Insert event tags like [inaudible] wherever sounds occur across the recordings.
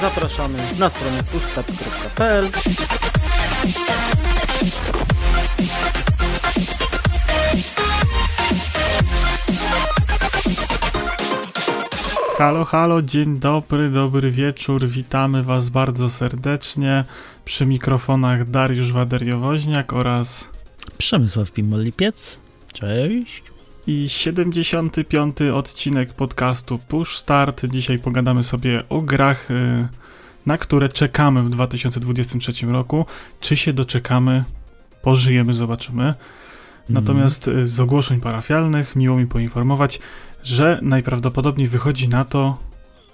zapraszamy na stronę pushstart.pl Halo, halo, dzień dobry, dobry wieczór, witamy Was bardzo serdecznie. Przy mikrofonach Dariusz Waderiowoźniak oraz Przemysław Pimol-Lipiec. Cześć. I 75. odcinek podcastu Push Start. Dzisiaj pogadamy sobie o grach, y, na które czekamy w 2023 roku. Czy się doczekamy? Pożyjemy, zobaczymy. Natomiast y, z ogłoszeń parafialnych miło mi poinformować, że najprawdopodobniej wychodzi na to,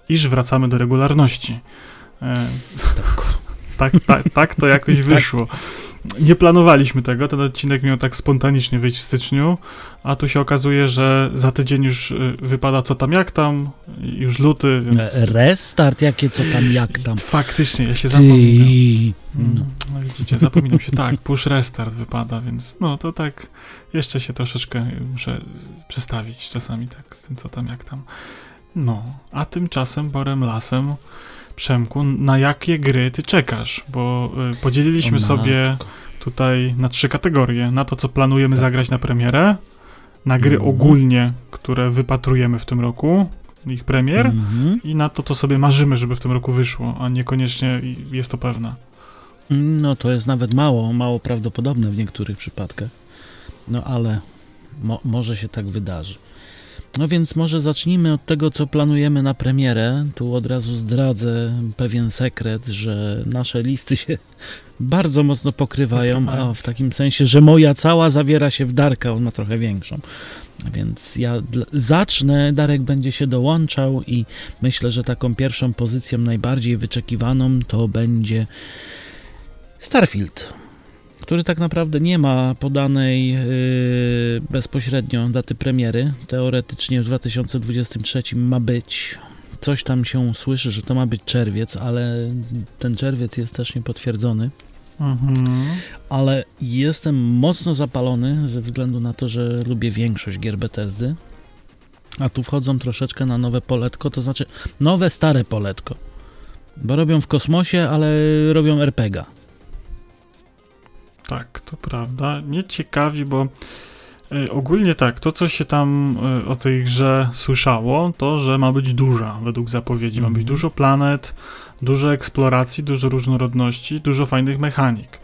iż wracamy do regularności. E, Tak. [laughs] tak, tak, tak to jakoś wyszło. Nie planowaliśmy tego, ten odcinek miał tak spontanicznie wyjść w styczniu, a tu się okazuje, że za tydzień już y, wypada co tam jak tam, już luty, więc... E, Restart, jakie co tam, jak tam. Faktycznie, ja się zapominam. Ty. Mm, No. No widzicie, zapominam się, tak, push restart wypada, więc no to tak jeszcze się troszeczkę muszę przestawić czasami tak z tym co tam, jak tam. No, a tymczasem Borem Lasem, Przemku, na jakie gry ty czekasz? Bo y, podzieliliśmy sobie. Tutaj na trzy kategorie. Na to, co planujemy Tak. zagrać na premierę, na gry Mhm. ogólnie, które wypatrujemy w tym roku, ich premier, Mhm. i na to, co sobie marzymy, żeby w tym roku wyszło, a niekoniecznie jest to pewne. No to jest nawet mało, mało prawdopodobne w niektórych przypadkach. No ale mo może się tak wydarzy. No więc może zacznijmy od tego, co planujemy na premierę. Tu od razu zdradzę pewien sekret, że nasze listy się bardzo mocno pokrywają, a w takim sensie, że moja cała zawiera się w Darka, on ma trochę większą. Więc ja zacznę, Darek będzie się dołączał i myślę, że taką pierwszą pozycją najbardziej wyczekiwaną to będzie Starfield, który tak naprawdę nie ma podanej yy, bezpośrednio daty premiery. Teoretycznie w 2023 ma być. Coś tam się słyszy, że to ma być czerwiec, ale ten czerwiec jest też niepotwierdzony. Mhm. Ale jestem mocno zapalony ze względu na to, że lubię większość gier Bethesdy. A tu wchodzą troszeczkę na nowe poletko, to znaczy nowe, stare poletko. Bo robią w kosmosie, ale robią RPGa. Tak, to prawda. Mnie ciekawi, bo ogólnie tak, to co się tam y, o tej grze słyszało, to że ma być duża według zapowiedzi. Ma być Mhm. dużo planet, dużo eksploracji, dużo różnorodności, dużo fajnych mechanik.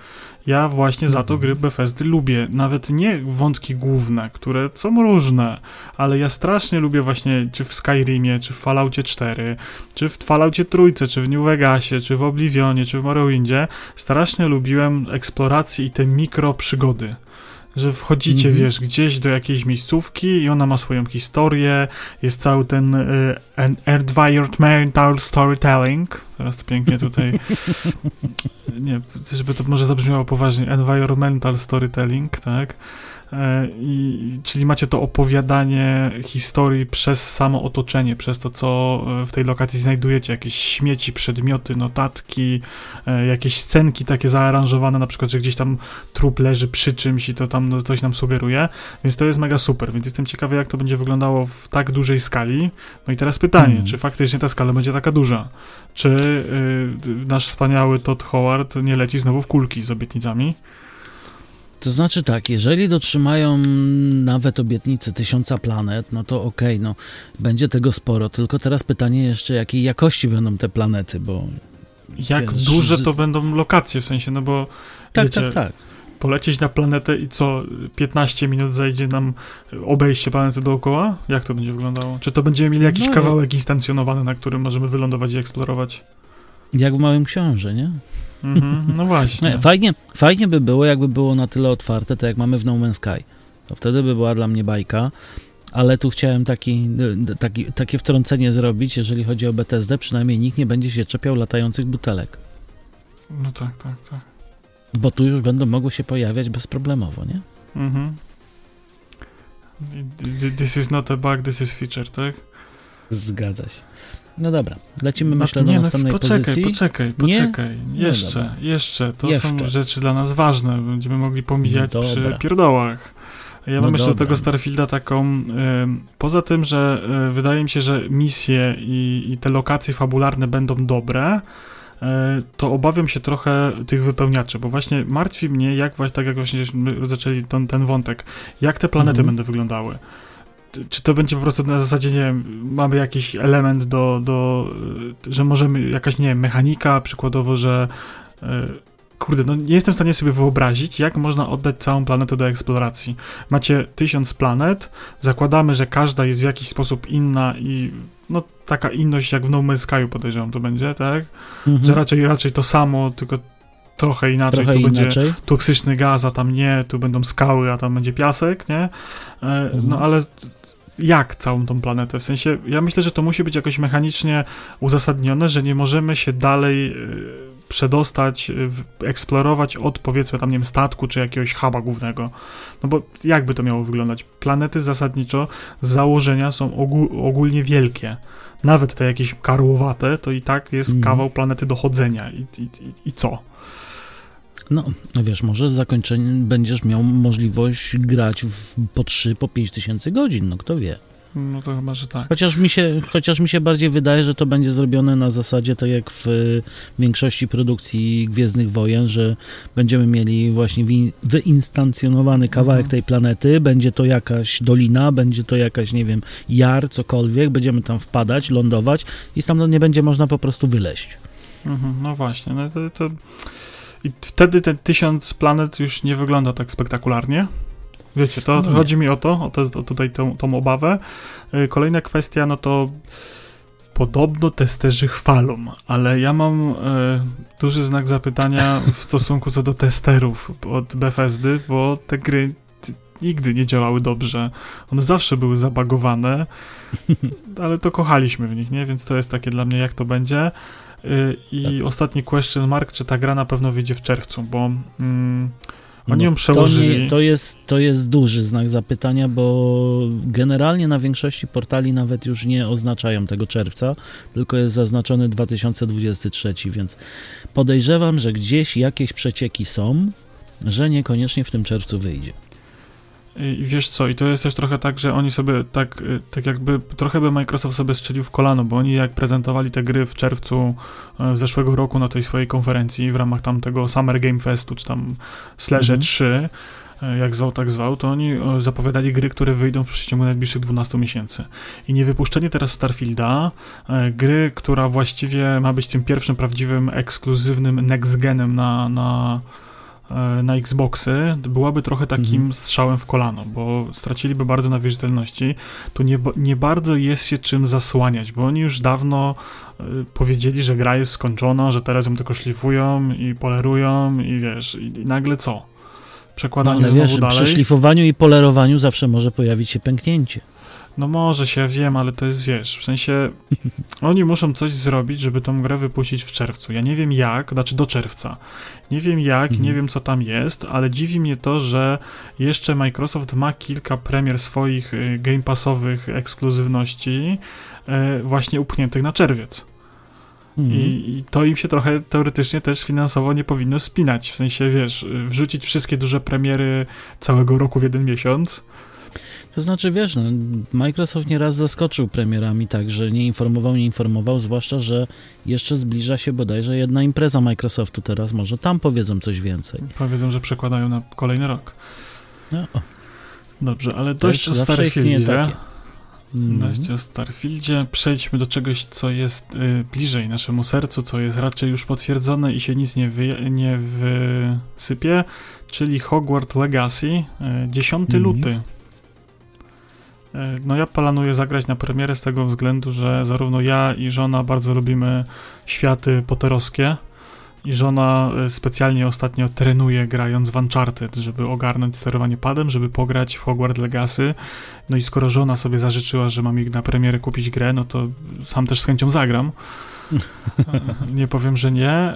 Ja właśnie za to Mhm. gry Bethesdy lubię. Nawet nie wątki główne, które są różne, ale ja strasznie lubię właśnie czy w Skyrimie, czy w Falloutie 4, czy w Falloutie Trójce, czy w New Vegasie, czy w Oblivionie, czy w Morrowindzie. Strasznie lubiłem eksplorację i te mikro przygody. Że wchodzicie, Mhm. wiesz, gdzieś do jakiejś miejscówki i ona ma swoją historię, jest cały ten y, en- environmental storytelling. Teraz to pięknie tutaj. [laughs] nie, żeby to może zabrzmiało poważnie. Environmental storytelling, tak? E, I, czyli macie to opowiadanie historii przez samo otoczenie, przez to, co e, w tej lokacji znajdujecie, jakieś śmieci, przedmioty, notatki, e, jakieś scenki takie zaaranżowane, na przykład, że gdzieś tam trup leży przy czymś i to tam no, coś nam sugeruje, więc to jest mega super, więc jestem ciekawy, jak to będzie wyglądało w tak dużej skali. No i teraz pytanie, Mhm. czy faktycznie ta skala będzie taka duża? Czy y, nasz wspaniały Todd Howard nie leci znowu w kulki z obietnicami? To znaczy tak, jeżeli dotrzymają nawet obietnicy tysiąca planet, no to okej, no będzie tego sporo, tylko teraz pytanie jeszcze, jakiej jakości będą te planety, bo... Jak Wiesz, duże to będą lokacje, w sensie, no bo Tak, Wiecie, tak, tak. polecieć na planetę i co, 15 minut zajdzie nam obejście planety dookoła? Jak to będzie wyglądało? Czy to będziemy mieli jakiś No, kawałek instancjonowany, na którym możemy wylądować i eksplorować? Jak w Małym Książę, nie? Mhm, no właśnie. Nie, fajnie, fajnie by było, jakby było na tyle otwarte, tak jak mamy w No Man's Sky. To wtedy by była dla mnie bajka, ale tu chciałem taki, taki, takie wtrącenie zrobić, jeżeli chodzi o BTSD, przynajmniej nikt nie będzie się czepiał latających butelek. No tak, tak, tak. Bo tu już będą mogły się pojawiać bezproblemowo, nie? Mhm. This is not a bug, this is feature, tak? Zgadza się. No dobra, lecimy No, myślę do nie, no, następnej poczekaj, pozycji. Poczekaj, Nie? poczekaj, No jeszcze, dobra. jeszcze, to są Jeszcze. rzeczy dla nas ważne, będziemy mogli pomijać No przy pierdołach. Ja No mam jeszcze do tego Starfielda taką. ym, poza tym, że y, wydaje mi się, że misje i, i te lokacje fabularne będą dobre, y, to obawiam się trochę tych wypełniaczy, bo właśnie martwi mnie, jak właśnie, tak jak właśnie zaczęli ten, ten wątek, jak te planety Mhm. będą wyglądały. Czy to będzie po prostu na zasadzie, nie wiem, mamy jakiś element do, do y, że możemy, jakaś, nie wiem, mechanika, przykładowo, że y, kurde, no nie jestem w stanie sobie wyobrazić, jak można oddać całą planetę do eksploracji. Macie tysiąc planet, zakładamy, że każda jest w jakiś sposób inna i no taka inność jak w No Man's Sky podejrzewam to będzie, tak? Mhm. Że raczej, raczej to samo, tylko trochę inaczej. Trochę tu będzie inaczej. toksyczny gaz, a tam nie, tu będą skały, a tam będzie piasek, nie? E, No ale jak całą tą planetę? W sensie, ja myślę, że to musi być jakoś mechanicznie uzasadnione, że nie możemy się dalej e, przedostać, w- eksplorować od powiedzmy tam, nie wiem, statku czy jakiegoś huba głównego. No bo jakby to miało wyglądać? Planety zasadniczo z założenia są ogó- ogólnie wielkie. Nawet te jakieś karłowate, to i tak jest Mhm. kawał planety do chodzenia. I, i, i, i co? No, wiesz, może z zakończeniem będziesz miał możliwość grać w, po 3, po 5 tysięcy godzin, no kto wie. No to chyba, że tak. Chociaż mi, się, chociaż mi się bardziej wydaje, że to będzie zrobione na zasadzie tak jak w y, większości produkcji Gwiezdnych Wojen, że będziemy mieli właśnie wi- wyinstancjonowany kawałek Mhm. tej planety, będzie to jakaś dolina, będzie to jakaś, nie wiem, jar, cokolwiek, będziemy tam wpadać, lądować i stamtąd nie będzie można po prostu wyleść. Mhm, no właśnie, no to, to... I wtedy ten tysiąc planet już nie wygląda tak spektakularnie. Wiecie, to, to chodzi mi o to, o, to, o tutaj tą, tą obawę. Y, Kolejna kwestia, no to podobno testerzy chwalą, ale ja mam y, duży znak zapytania w stosunku co do testerów od Bethesdy, bo te gry nigdy nie działały dobrze. One zawsze były zabagowane, [laughs] ale to kochaliśmy w nich, nie? Więc to jest takie dla mnie, jak to będzie. Y, I ostatni question mark, czy ta gra na pewno wyjdzie w czerwcu, bo mm, oni ją No, przełożyli. To, nie, to, jest, to jest duży znak zapytania, bo generalnie na większości portali nawet już nie oznaczają tego czerwca, tylko jest zaznaczony 2023, więc podejrzewam, że gdzieś jakieś przecieki są, że niekoniecznie w tym czerwcu wyjdzie. I wiesz co, i to jest też trochę tak, że oni sobie tak, y, tak jakby, trochę by Microsoft sobie strzelił w kolano, bo oni jak prezentowali te gry w czerwcu e, zeszłego roku na tej swojej konferencji w ramach tam tego Summer Game Festu, czy tam Sledge Mhm. 3, e, jak zwał, tak zwał, to oni e, zapowiadali gry, które wyjdą w przeciągu najbliższych 12 miesięcy. I niewypuszczenie teraz Starfielda, gry, która właściwie ma być tym pierwszym prawdziwym, ekskluzywnym next genem na, na, na Xboxy, byłaby trochę takim Mhm. strzałem w kolano, bo straciliby bardzo na wierzytelności. Tu nie, nie bardzo jest się czym zasłaniać, bo oni już dawno e, powiedzieli, że gra jest skończona, że teraz ją tylko szlifują i polerują i wiesz, i, i nagle co? No, Przekładanie ale znowu wiesz, dalej. przy szlifowaniu i polerowaniu zawsze może pojawić się pęknięcie. No może się, wiem, ale to jest, wiesz, w sensie oni muszą coś zrobić, żeby tą grę wypuścić w czerwcu. Ja nie wiem jak, znaczy do czerwca. Nie wiem jak, Mhm. nie wiem co tam jest, ale dziwi mnie to, że jeszcze Microsoft ma kilka premier swoich y, Game Passowych ekskluzywności y, właśnie upchniętych na czerwiec. Mhm. I, I to im się trochę teoretycznie też finansowo nie powinno spinać. W sensie, wiesz, y, wrzucić wszystkie duże premiery całego roku w jeden miesiąc. To znaczy, wiesz, no, Microsoft nieraz zaskoczył premierami tak, że nie informował, nie informował, zwłaszcza, że jeszcze zbliża się bodajże jedna impreza Microsoftu teraz, może tam powiedzą coś więcej. Powiedzą, że przekładają na kolejny rok. No, Dobrze, ale to dość o Starfieldzie. No. Dość o Starfieldzie. Przejdźmy do czegoś, co jest y, bliżej naszemu sercu, co jest raczej już potwierdzone i się nic nie, wy, nie wysypie, czyli Hogwarts Legacy, y, 10 Mhm. luty. Y, No ja planuję zagrać na premierę z tego względu, że zarówno ja i żona bardzo lubimy światy poterowskie i żona y, specjalnie ostatnio trenuje grając w Uncharted, żeby ogarnąć sterowanie padem, żeby pograć w Hogwarts Legacy. No i skoro żona sobie zażyczyła, że mam jej na premierę kupić grę, no to sam też z chęcią zagram. [laughs] E, nie powiem, że nie.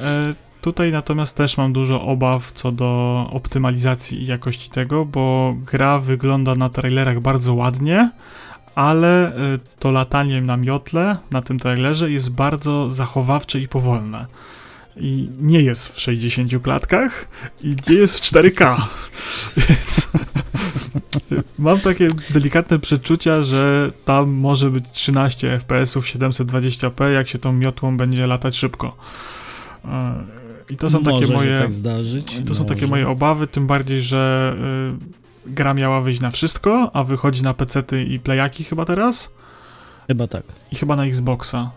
E, Tutaj natomiast też mam dużo obaw co do optymalizacji i jakości tego, bo gra wygląda na trailerach bardzo ładnie, ale e, to latanie na miotle na tym trailerze jest bardzo zachowawcze i powolne. i nie jest w 60 klatkach i nie jest w 4K. [laughs] Więc [laughs] mam takie delikatne przeczucia, że tam może być 13 FPS-ów 720p, jak się tą miotłą będzie latać szybko. I to są Może takie się moje. tak zdarzyć. To są może. takie moje obawy, tym bardziej, że y, gra miała wyjść na wszystko, a wychodzi na PC-ty i playaki chyba teraz Chyba tak. i chyba na Xboxa.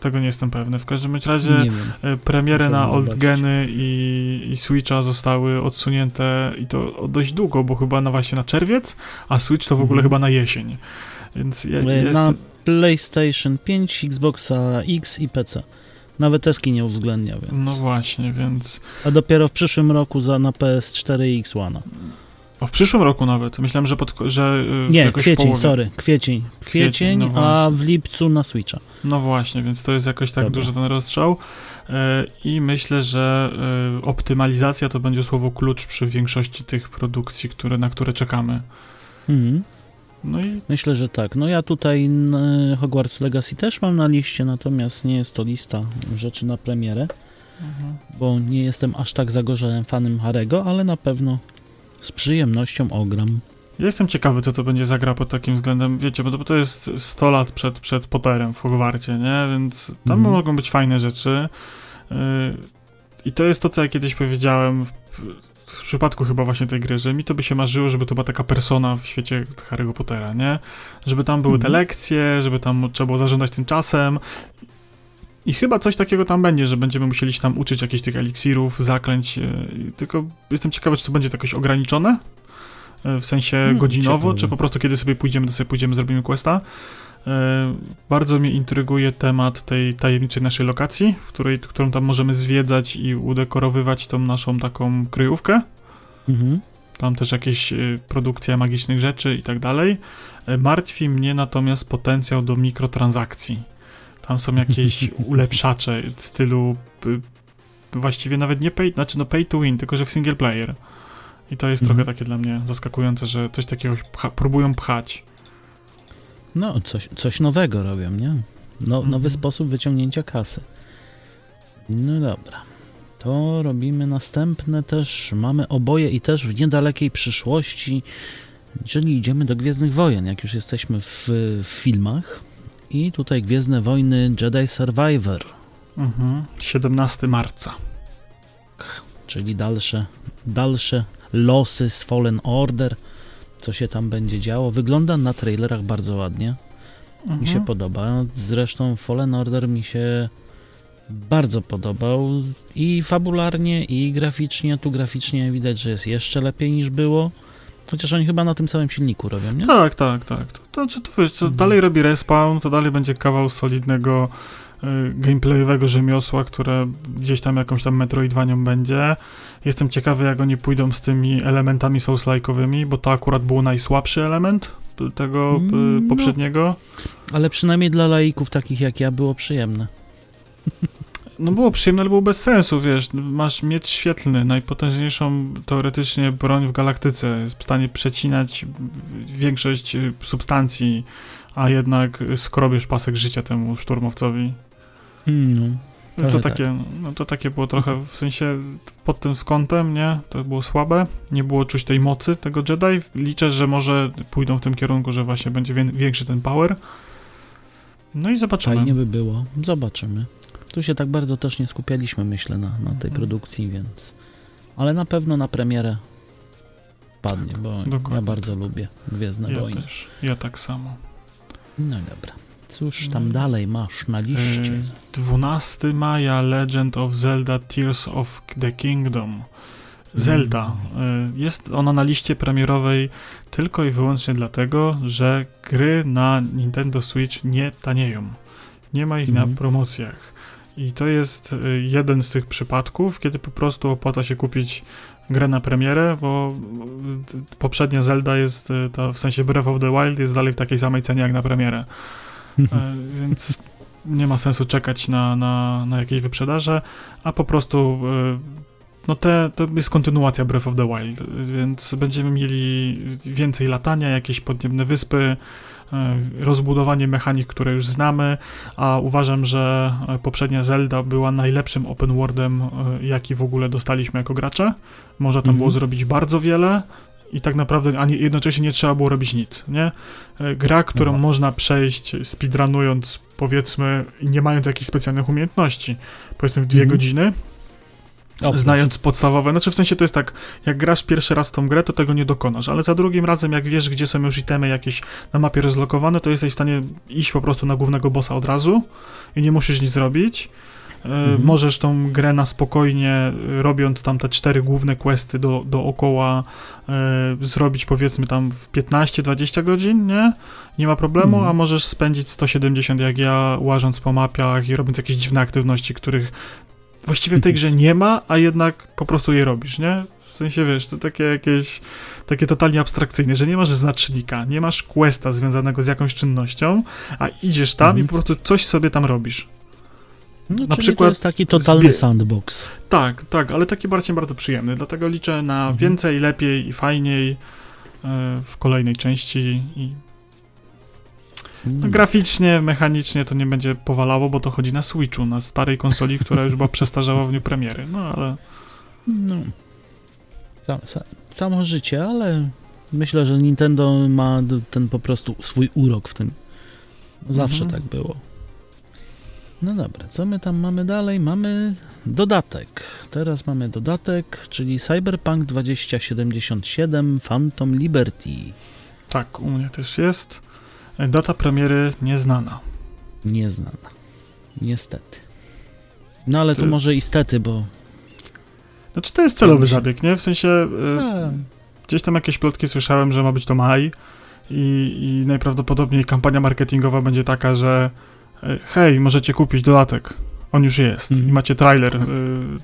Tego nie jestem pewny. W każdym razie y, premiery na Musiałbym old zobaczyć. geny i, i Switcha zostały odsunięte i to dość długo, bo chyba na właśnie na czerwiec, a Switch to w ogóle Mhm. chyba na jesień. Więc ja, E, jest... Na PlayStation 5, Xboxa X i PC. Nawet Eski nie uwzględnia, więc. No właśnie, więc A dopiero w przyszłym roku za, na PS4 i X1. o, w przyszłym roku nawet. Myślałem, że, pod, że y, Nie, kwiecień, połowie. sorry. Kwiecień. Kwiecień, Kwiecień, no a w lipcu na Switcha. No właśnie, więc to jest jakoś tak Dobra. duży ten rozstrzał. E, I myślę, że e, optymalizacja to będzie słowo klucz przy większości tych produkcji, które, na które czekamy. Mhm. No i Myślę, że tak. No ja tutaj n, Hogwarts Legacy też mam na liście, natomiast nie jest to lista rzeczy na premierę, bo nie jestem aż tak zagorzałym fanem Harego, ale na pewno z przyjemnością ogram. ja jestem ciekawy, co to będzie za gra pod takim względem. Wiecie, bo to, bo to jest 100 lat przed, przed Potterem w Hogwarcie, nie? Więc tam Mhm. mogą być fajne rzeczy. E, I to jest to, co ja kiedyś powiedziałem. W- przypadku chyba właśnie tej gry, że mi to by się marzyło, żeby to była taka persona w świecie Harry'ego Pottera, nie? Żeby tam były te Mhm. lekcje, żeby tam trzeba było zarządzać tym czasem. I chyba coś takiego tam będzie, że będziemy musieli się tam uczyć jakichś tych eliksirów, zaklęć. e, Tylko jestem ciekawy, czy to będzie to jakoś ograniczone, e, w sensie Hmm, godzinowo, czy po prostu kiedy sobie pójdziemy, to sobie pójdziemy, zrobimy questa. E, Bardzo mnie intryguje temat tej tajemniczej naszej lokacji, w której, którą tam możemy zwiedzać i udekorowywać tą naszą taką kryjówkę. Mhm. Tam też jakieś y, produkcja magicznych rzeczy i tak dalej. E, Martwi mnie natomiast potencjał do mikrotransakcji. Tam są jakieś [laughs] ulepszacze w stylu właściwie nawet nie pay, znaczy no pay to win, tylko że w single player. I to jest Mhm. trochę takie dla mnie zaskakujące, że coś takiego pcha, próbują pchać. No, coś, coś nowego robią, nie? No, Mhm. Nowy sposób wyciągnięcia kasy. No dobra. To robimy następne też. Mamy oboje i też w niedalekiej przyszłości, czyli idziemy do Gwiezdnych Wojen, jak już jesteśmy w, w filmach. I tutaj Gwiezdne Wojny Jedi Survivor, Mhm. 17 marca. czyli dalsze, dalsze losy z Fallen Order, co się tam będzie działo. Wygląda na trailerach bardzo ładnie. Mhm. Mi się podoba. Zresztą Fallen Order mi się bardzo podobał i fabularnie, i graficznie. Tu graficznie widać, że jest jeszcze lepiej niż było. Chociaż oni chyba na tym samym silniku robią, nie? Tak, tak, tak. To, to, czy to, wiesz, to Mhm. dalej robi respawn, to dalej będzie kawał solidnego gameplayowego rzemiosła, które gdzieś tam jakąś tam metroidwanią będzie. Jestem ciekawy, jak oni pójdą z tymi elementami souls-like'owymi, bo to akurat był najsłabszy element tego p- Mm, no. poprzedniego. Ale przynajmniej dla laików takich jak ja było przyjemne. No było przyjemne, ale było bez sensu, wiesz, masz miecz świetlny, najpotężniejszą teoretycznie broń w galaktyce, jest w stanie przecinać większość y, substancji, a jednak skrobiesz pasek życia temu szturmowcowi. No. To Trochę takie, no to takie było trochę, w sensie pod tym kątem, nie, to było słabe, nie było czuć tej mocy tego Jedi, liczę, że może pójdą w tym kierunku, że właśnie będzie wię- większy ten power. No i zobaczymy. Fajnie by było. Zobaczymy. Tu się tak bardzo też nie skupialiśmy, myślę, na, na tej Mhm. produkcji, więc... Ale na pewno na premierę spadnie, bo ja dokładnie. bardzo lubię Gwiezdne Ja Wojny. też, ja tak samo. No dobra. Cóż tam dalej masz na liście? Yy, 12 maja Legend of Zelda Tears of the Kingdom. Zelda. Yy, Jest ona na liście premierowej tylko i wyłącznie dlatego, że gry na Nintendo Switch nie tanieją. Nie ma ich Mhm. na promocjach. I to jest y, jeden z tych przypadków, kiedy po prostu opłaca się kupić grę na premierę, bo y, poprzednia Zelda jest, y, to w sensie Breath of the Wild jest dalej w takiej samej cenie jak na premierę. [laughs] E, więc nie ma sensu czekać na, na, na jakieś wyprzedaże, a po prostu e, no te, to jest kontynuacja Breath of the Wild, więc będziemy mieli więcej latania, jakieś podniebne wyspy, rozbudowanie mechanik, które już znamy, a uważam, że e, poprzednia Zelda była najlepszym open worldem, e, jaki w ogóle dostaliśmy jako gracze. Można tam Mhm. było zrobić bardzo wiele i tak naprawdę ani jednocześnie nie trzeba było robić nic, nie? E, Gra, którą No. można przejść speedrunując, powiedzmy, nie mając jakichś specjalnych umiejętności, powiedzmy w dwie Mhm. godziny, O, znając podstawowe, znaczy w sensie to jest tak, jak grasz pierwszy raz w tą grę, to tego nie dokonasz, ale za drugim razem, jak wiesz, gdzie są już itemy jakieś na mapie rozlokowane, to jesteś w stanie iść po prostu na głównego bossa od razu i nie musisz nic zrobić. E, Mhm. Możesz tą grę na spokojnie, robiąc tam te cztery główne questy do, dookoła, e, zrobić powiedzmy tam w 15-20 godzin, nie? Nie ma problemu, Mhm. a możesz spędzić 170 jak ja, łażąc po mapach i robiąc jakieś dziwne aktywności, których właściwie w tej grze nie ma, a jednak po prostu je robisz, nie? W sensie, wiesz, to takie jakieś, takie totalnie abstrakcyjne, że nie masz znacznika, nie masz questa związanego z jakąś czynnością, a idziesz tam Mhm. i po prostu coś sobie tam robisz. no, na przykład to jest taki totalny sandbox. Tak, tak, ale taki bardziej bardzo przyjemny, dlatego liczę na Mhm. więcej, lepiej i fajniej e, w kolejnej części i no, graficznie, mechanicznie to nie będzie powalało, bo to chodzi na Switchu, na starej konsoli, która już była przestarzała w dniu premiery, no ale No. Sa, sa, samo życie, ale myślę, że Nintendo ma ten po prostu swój urok w tym. Zawsze Mhm. tak było. No dobra, co my tam mamy dalej? Mamy dodatek. Teraz mamy dodatek, czyli Cyberpunk 2077 Phantom Liberty. tak, u mnie też jest. Data premiery nieznana. Nieznana. Niestety. No ale Ty- może i stety, bo... Znaczy to jest celowy zabieg, nie? W sensie e, gdzieś tam jakieś plotki słyszałem, że ma być to maj i, i najprawdopodobniej kampania marketingowa będzie taka, że e, hej, możecie kupić dodatek. On już jest. Mhm. I macie trailer, e,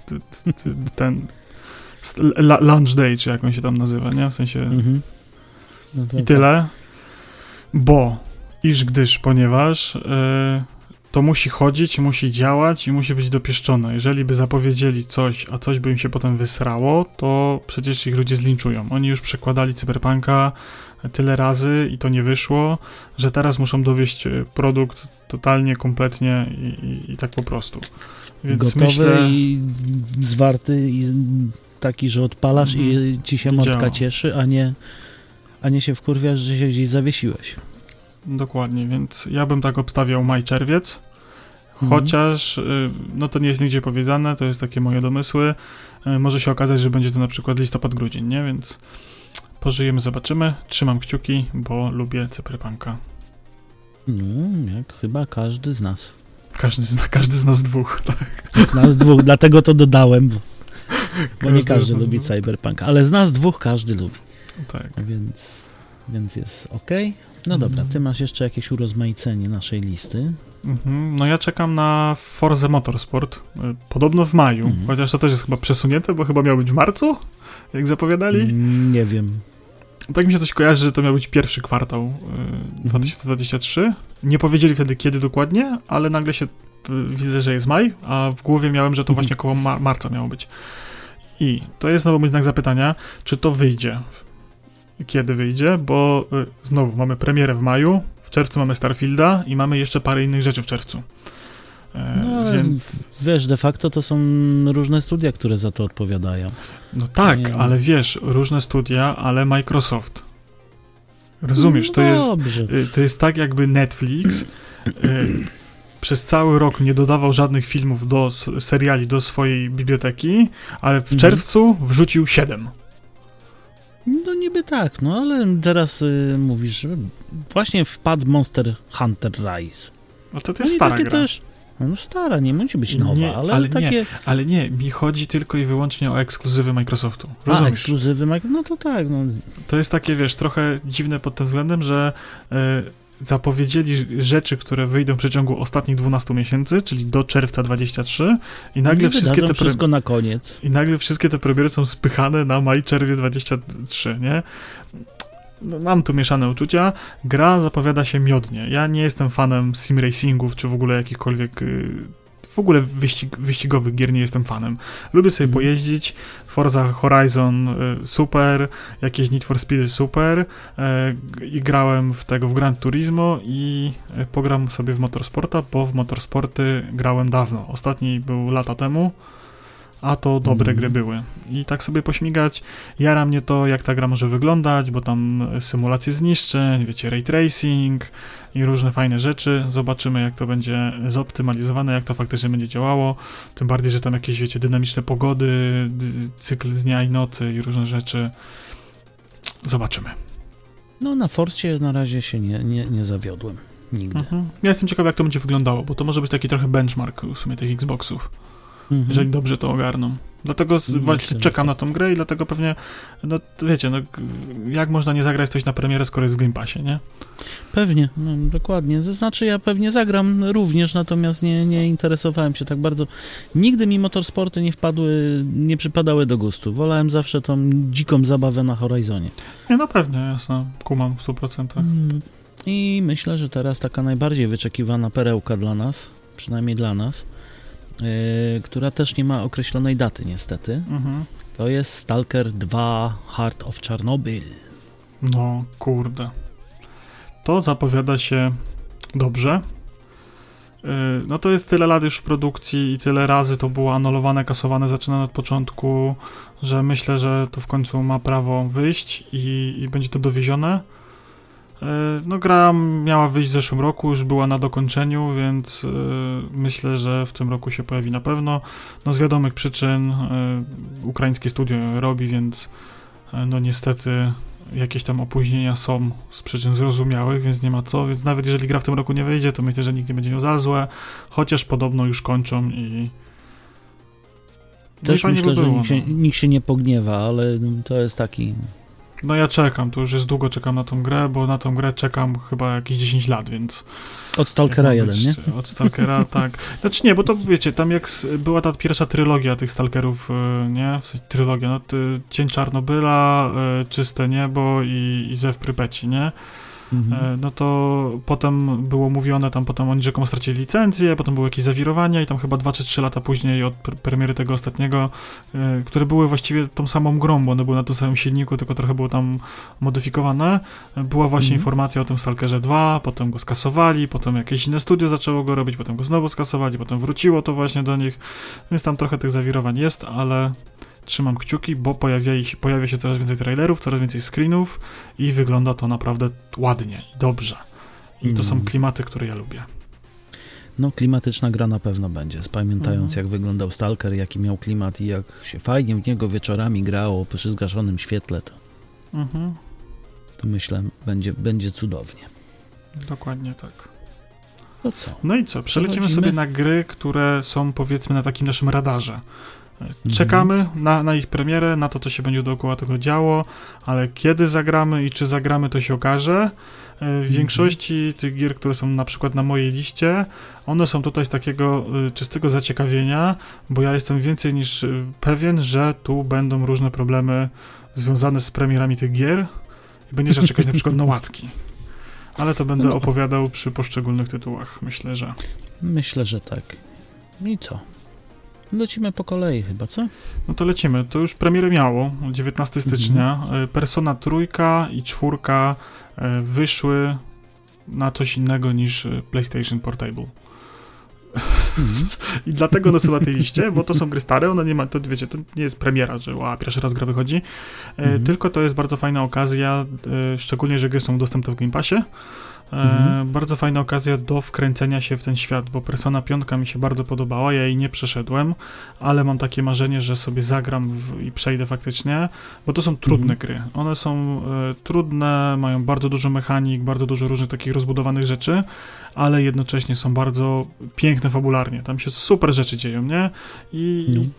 t- t- t- ten la- launch day, czy jak on się tam nazywa, nie? W sensie mhm. No to i tyle. Bo, iż gdyż, ponieważ e, to musi chodzić, musi działać i musi być dopieszczone. Jeżeli by zapowiedzieli coś, a coś by im się potem wysrało, to przecież ich ludzie zlinczują. Oni już przekładali Cyberpunka tyle razy i to nie wyszło, że teraz muszą dowieść e, produkt totalnie, kompletnie i, i, i tak po prostu. Więc gotowy myślę, i zwarty i taki, że odpalasz i ci się działa. cieszy, a nie, a nie się wkurwiasz, że się gdzieś zawiesiłeś. Dokładnie, więc ja bym tak obstawiał maj, czerwiec. Mhm. Chociaż, y, no to nie jest nigdzie powiedziane, to jest takie moje domysły. Y, Może się okazać, że będzie to na przykład listopad, grudzień, nie? Więc pożyjemy, zobaczymy. Trzymam kciuki, bo lubię Cyberpunka. No, jak chyba każdy z nas. Każdy z, każdy z nas dwóch, [laughs] tak. Z nas dwóch, dlatego to dodałem, bo, nie Każdy lubi dwóch. cyberpunk, ale z nas dwóch każdy lubi, tak. więc, więc jest ok. No dobra, Mhm. ty masz jeszcze jakieś urozmaicenie naszej listy. Mhm. No ja czekam na Forza Motorsport. y, Podobno w maju, Mhm. chociaż to też jest chyba przesunięte, bo chyba miał być w marcu, jak zapowiadali. Mm, Nie wiem. Tak mi się coś kojarzy, że to miał być pierwszy kwartał y, 2023. Nie powiedzieli wtedy kiedy dokładnie, ale nagle się y, widzę, że jest maj, a w głowie miałem, że to Mhm. właśnie koło ma marca miało być. I to jest znowu mój znak zapytania, czy to wyjdzie? Kiedy wyjdzie? Bo y, znowu mamy premierę w maju, w czerwcu mamy Starfielda i mamy jeszcze parę innych rzeczy w czerwcu. E, No więc, wiesz, de facto to są różne studia, które za to odpowiadają. no tak, nie- ale wiesz, różne studia, ale Microsoft. Rozumiesz, to no jest Dobrze. Y, To jest tak, jakby Netflix y, przez cały rok nie dodawał żadnych filmów do seriali do swojej biblioteki, ale w Mhm. czerwcu wrzucił 7. No niby tak, no ale teraz y, mówisz, właśnie wpadł Monster Hunter Rise. No to, to No jest i stara gra. też, no stara, nie musi być nowa, Nie, ale, ale nie. takie... Ale nie, mi chodzi tylko i wyłącznie o ekskluzywy Microsoftu. A, Rozumiesz? ekskluzywy, Micro- no to tak, no. To jest takie, wiesz, trochę dziwne pod tym względem, że y, zapowiedzieli rzeczy, które wyjdą w przeciągu ostatnich 12 miesięcy, czyli do czerwca 23 i nagle wszystkie te wszystko na koniec. I nagle wszystkie te premiery są spychane na maj, czerwiec 23, nie? No, mam tu mieszane uczucia. Gra zapowiada się miodnie. Ja nie jestem fanem sim racingów, czy w ogóle jakichkolwiek... y, ogóle wyścig, wyścigowych gier nie jestem fanem. Lubię sobie Mhm. pojeździć, Forza Horizon y, super, jakieś Need for Speed super y, i grałem w tego w Gran Turismo i y, pogram sobie w motorsporta, bo w motorsporty grałem dawno. Ostatni był lata temu, a to dobre Mhm. gry były. I tak sobie pośmigać, jara mnie to, jak ta gra może wyglądać, bo tam symulacje zniszczeń, wiecie, ray tracing i różne fajne rzeczy. Zobaczymy, jak to będzie zoptymalizowane, jak to faktycznie będzie działało. Tym bardziej, że tam jakieś, wiecie, dynamiczne pogody, cykl dnia i nocy i różne rzeczy. Zobaczymy. No na Forcie na razie się nie, nie, nie zawiodłem. Nigdy. Mhm. Ja jestem ciekaw, jak to będzie wyglądało, bo to może być taki trochę benchmark w sumie tych Xboxów. Mhm. jeżeli dobrze to ogarną. Dlatego właśnie czekam tak. na tą grę i dlatego pewnie, no wiecie, no jak można nie zagrać coś na premierę, skoro jest w Game Passie, nie? Pewnie, no, dokładnie. To znaczy ja pewnie zagram również, natomiast nie, nie interesowałem się tak bardzo. Nigdy mi motorsporty nie wpadły, nie przypadały do gustu. Wolałem zawsze tą dziką zabawę na Horizonie. Nie, no pewnie, jasne, kumam w 100%. Mm. I myślę, że teraz taka najbardziej wyczekiwana perełka dla nas, przynajmniej dla nas, która też nie ma określonej daty niestety, Mhm. to jest Stalker 2 Heart of Chernobyl. No, kurde. To zapowiada się dobrze. Yy, No to jest tyle lat już w produkcji i tyle razy to było anulowane, kasowane, zaczynane od początku, że myślę, że to w końcu ma prawo wyjść i, i będzie to dowiezione. Yy, No gra miała wyjść w zeszłym roku, już była na dokończeniu, więc yy, myślę, że w tym roku się pojawi na pewno. No z wiadomych przyczyn yy, ukraińskie studio robi, więc no niestety jakieś tam opóźnienia są z przyczyn zrozumiałych, więc nie ma co, więc nawet jeżeli gra w tym roku nie wyjdzie, to myślę, że nikt nie będzie miał za złe, chociaż podobno już kończą i no Też myślę, by że było, nikt się, no. nikt się nie pogniewa, ale to jest taki... no ja czekam, to już jest długo czekam na tą grę, bo na tą grę czekam chyba jakieś 10 lat, więc Od Stalkera 1, nie? Od Stalkera, [laughs] tak. Znaczy nie, bo to wiecie, tam jak była ta pierwsza trylogia tych Stalkerów, y, nie? W sensie trylogia, no Cień Czarnobyla, y, Czyste Niebo i, i Zew Prypeci, nie? Mhm. E, no to potem było mówione, tam potem oni rzekomo stracili licencję, potem były jakieś zawirowania i tam chyba 2 czy 3 lata później od pr- premiery tego ostatniego, e, które były właściwie tą samą grą, bo one były na tym samym silniku, tylko trochę było tam modyfikowane. E, Była właśnie Mhm. informacja o tym Stalkerze 2, potem go skasowali, potem jakieś inne studio zaczęło go robić, potem go znowu skasowali, potem wróciło to właśnie do nich, więc tam trochę tych zawirowań jest, ale trzymam kciuki, bo pojawia się, pojawia się coraz więcej trailerów, coraz więcej screenów i wygląda to naprawdę ładnie i dobrze. I to są Mm. klimaty, które ja lubię. No klimatyczna gra na pewno będzie, pamiętając Mhm. jak wyglądał Stalker, jaki miał klimat i jak się fajnie w niego wieczorami grało przy zgaszonym świetle, to, Mhm. to myślę będzie, będzie cudownie. Dokładnie tak. To co? No i co? Przelecimy Przechodzimy. sobie na gry, które są powiedzmy na takim naszym radarze. Mhm. Czekamy na, na ich premierę, na to, co się będzie dookoła tego działo, ale kiedy zagramy i czy zagramy, to się okaże. E, W Mhm. większości tych gier, które są na przykład na mojej liście, one są tutaj z takiego y, czystego zaciekawienia, bo ja jestem więcej niż y, pewien, że tu będą różne problemy związane z premierami tych gier i będzie trzeba czekać na przykład na łatki. Ale to będę No. opowiadał przy poszczególnych tytułach, myślę, że. Myślę, że tak. I co? Lecimy po kolei chyba, co? No to lecimy. To już premierę miało 19 stycznia. E, Persona trójka i czwórka e, wyszły na coś innego niż e, PlayStation Portable. Mhm. [laughs] I dlatego one są na tej liście, bo to są gry stare, one nie ma, to wiecie, to nie jest premiera, że ła, pierwszy raz gra wychodzi, Mhm. tylko to jest bardzo fajna okazja, szczególnie, że gry są dostępne w Game Passie, e, Mhm. bardzo fajna okazja do wkręcenia się w ten świat, bo Persona 5 mi się bardzo podobała, ja jej nie przeszedłem, ale mam takie marzenie, że sobie zagram w, i przejdę faktycznie, bo to są trudne Mhm. gry. One są e, trudne, mają bardzo dużo mechanik, bardzo dużo różnych takich rozbudowanych rzeczy, ale jednocześnie są bardzo piękne fabularnie. Tam się super rzeczy dzieją, nie? I, No. i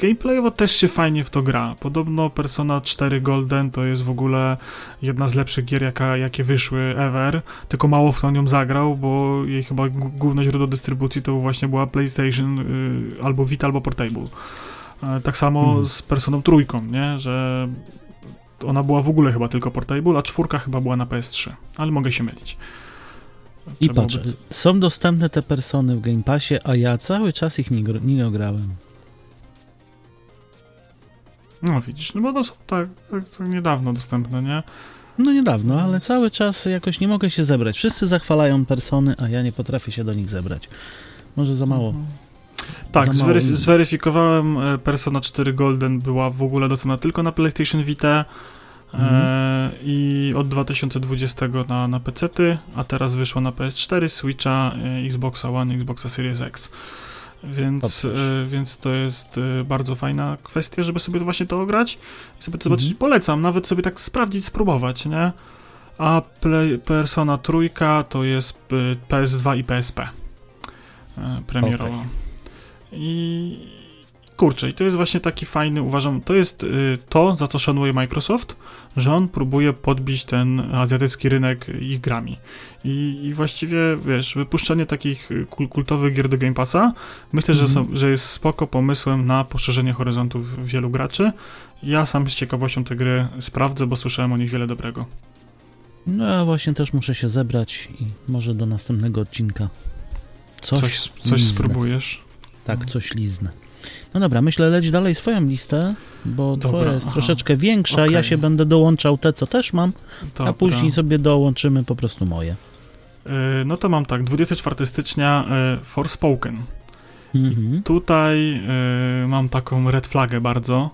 gameplayowo też się fajnie w to gra. Podobno Persona 4 Golden to jest w ogóle jedna z lepszych gier, jaka, jakie wyszły ever, tylko mało kto nią zagrał, bo jej chyba główne źródło dystrybucji to właśnie była PlayStation y, albo Vita, albo Portable. E, tak samo Mhm. z Personą trójką, nie? Że ona była w ogóle chyba tylko Portable, a czwórka chyba była na PS3, ale mogę się mylić. I patrz, by- są dostępne te persony w Game Passie, a ja cały czas ich nie, nie ograłem. No widzisz, no bo to są tak, tak, tak niedawno dostępne, nie? No niedawno, ale cały czas jakoś nie mogę się zebrać. Wszyscy zachwalają persony, a ja nie potrafię się do nich zebrać. Może za mało. Mhm. Tak, Za mało zweryf- ludzi. zweryfikowałem, e, Persona 4 Golden była w ogóle dostępna tylko na PlayStation Vita e, Mhm. i od 2020 na, na PC-ty, a teraz wyszło na PS4, Switcha, e, Xboxa One, Xboxa Series X. Więc, e, więc to jest bardzo fajna kwestia, żeby sobie właśnie to ograć i sobie to zobaczyć. Mhm. Polecam, nawet sobie tak sprawdzić, spróbować, nie? A play, Persona trójka to jest e, PS2 i PSP e, premierowo. Okej. I kurczę, i to jest właśnie taki fajny, uważam, to jest y, to, za co szanuje Microsoft, że on próbuje podbić ten azjatycki rynek ich grami. I, i właściwie, wiesz, wypuszczenie takich y, kul- kultowych gier do Game Passa, myślę, że, Mhm. są, że jest spoko pomysłem na poszerzenie horyzontów wielu graczy. Ja sam z ciekawością te gry sprawdzę, bo słyszałem o nich wiele dobrego. No ja właśnie też muszę się zebrać i może do następnego odcinka coś, Coś, coś spróbujesz? Tak, coś liznę. No dobra, myślę leć dalej swoją listę, bo Dobra, twoja jest aha. troszeczkę większa, Okej. ja się będę dołączał te, co też mam, a Dobra. później sobie dołączymy po prostu moje. Y, No to mam tak, 24 stycznia y, Forspoken. Mhm. Tutaj y, mam taką red flagę bardzo.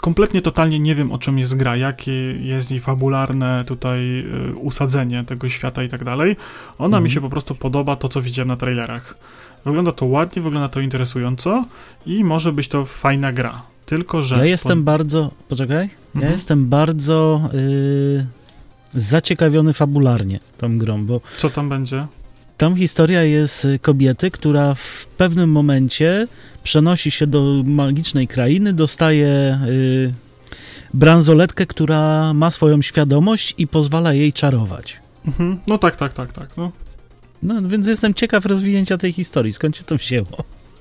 Kompletnie, totalnie nie wiem o czym jest gra, jakie jest jej fabularne tutaj y, usadzenie tego świata i tak dalej. Ona Mhm. mi się po prostu podoba, to co widziałem na trailerach. Wygląda to ładnie, wygląda to interesująco i może być to fajna gra. Tylko, że... Ja jestem bardzo, poczekaj, ja Mhm. jestem bardzo y, zaciekawiony fabularnie tą grą, bo Co tam będzie? Tam historia jest y, kobiety, która w pewnym momencie przenosi się do magicznej krainy, dostaje y, bransoletkę, która ma swoją świadomość i pozwala jej czarować. Mhm. No tak, tak, tak, tak. No. No więc jestem ciekaw rozwinięcia tej historii, skąd się to wzięło.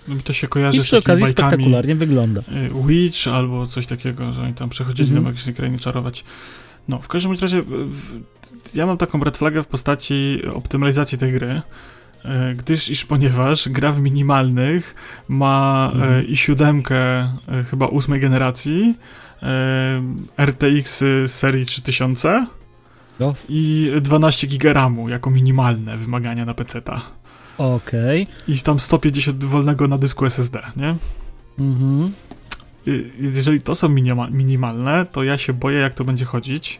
Mi to się kojarzy I z przy takimi okazji spektakularnie wygląda. y, Witch albo coś takiego, że oni tam przechodzili Mhm. do magicznej krainy czarować. No, w każdym razie y, ja mam taką red flagę w postaci optymalizacji tej gry, y, gdyż iż ponieważ gra w minimalnych ma y, Mhm. i siódemkę y, chyba ósmej generacji, y, RTX z serii 3000 No, i 12 GB RAMu jako minimalne wymagania na PC-ta. Okej. I tam 150 wolnego na dysku SSD, nie? Mhm. Y, jeżeli to są minima, minimalne, to ja się boję, jak to będzie chodzić.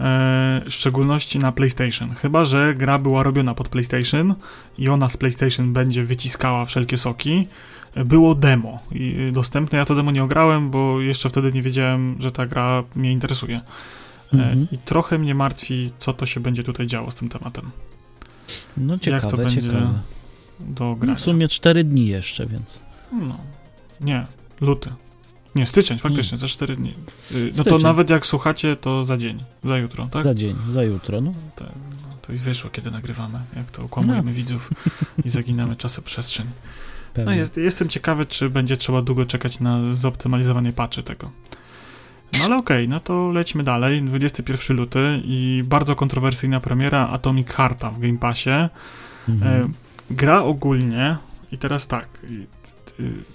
E, w szczególności na PlayStation. Chyba, że gra była robiona pod PlayStation i ona z PlayStation będzie wyciskała wszelkie soki. E, Było demo y, dostępne. Ja to demo nie ograłem, bo jeszcze wtedy nie wiedziałem, że ta gra mnie interesuje. E, Mhm. I trochę mnie martwi, co to się będzie tutaj działo z tym tematem No to ciekawe, będzie ciekawe. do No, grania. w sumie 4 dni jeszcze, więc. No. Nie, luty. Nie, styczeń, faktycznie, za 4 dni. Y, No to Styczeń. nawet jak słuchacie, to za dzień, za jutro, tak? Za dzień, za jutro. No. Tak, no, to i wyszło, kiedy nagrywamy, jak to okłamujemy widzów i zaginamy [laughs] czasoprzestrzeń. No pewnie. jest, jestem ciekawy, czy będzie trzeba długo czekać na zoptymalizowanie patchy tego. No ale okej, no to lećmy dalej. 21 luty i bardzo kontrowersyjna premiera Atomic Hearta w Game Passie. Mhm. E, gra ogólnie, i teraz tak,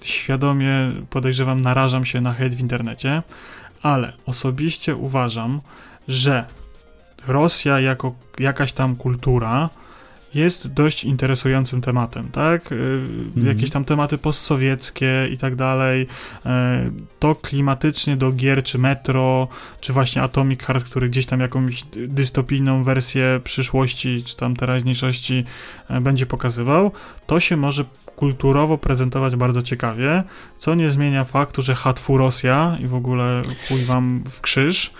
świadomie podejrzewam, narażam się na hejt w internecie, ale osobiście uważam, że Rosja jako jakaś tam kultura jest dość interesującym tematem, tak? Y, Jakieś tam tematy postsowieckie i tak dalej. E, To klimatycznie do gier, czy Metro, czy właśnie Atomic Heart, który gdzieś tam jakąś dystopijną wersję przyszłości, czy tam teraźniejszości będzie pokazywał, to się może kulturowo prezentować bardzo ciekawie, co nie zmienia faktu, że hatfu Rosja i w ogóle chuj wam w krzyż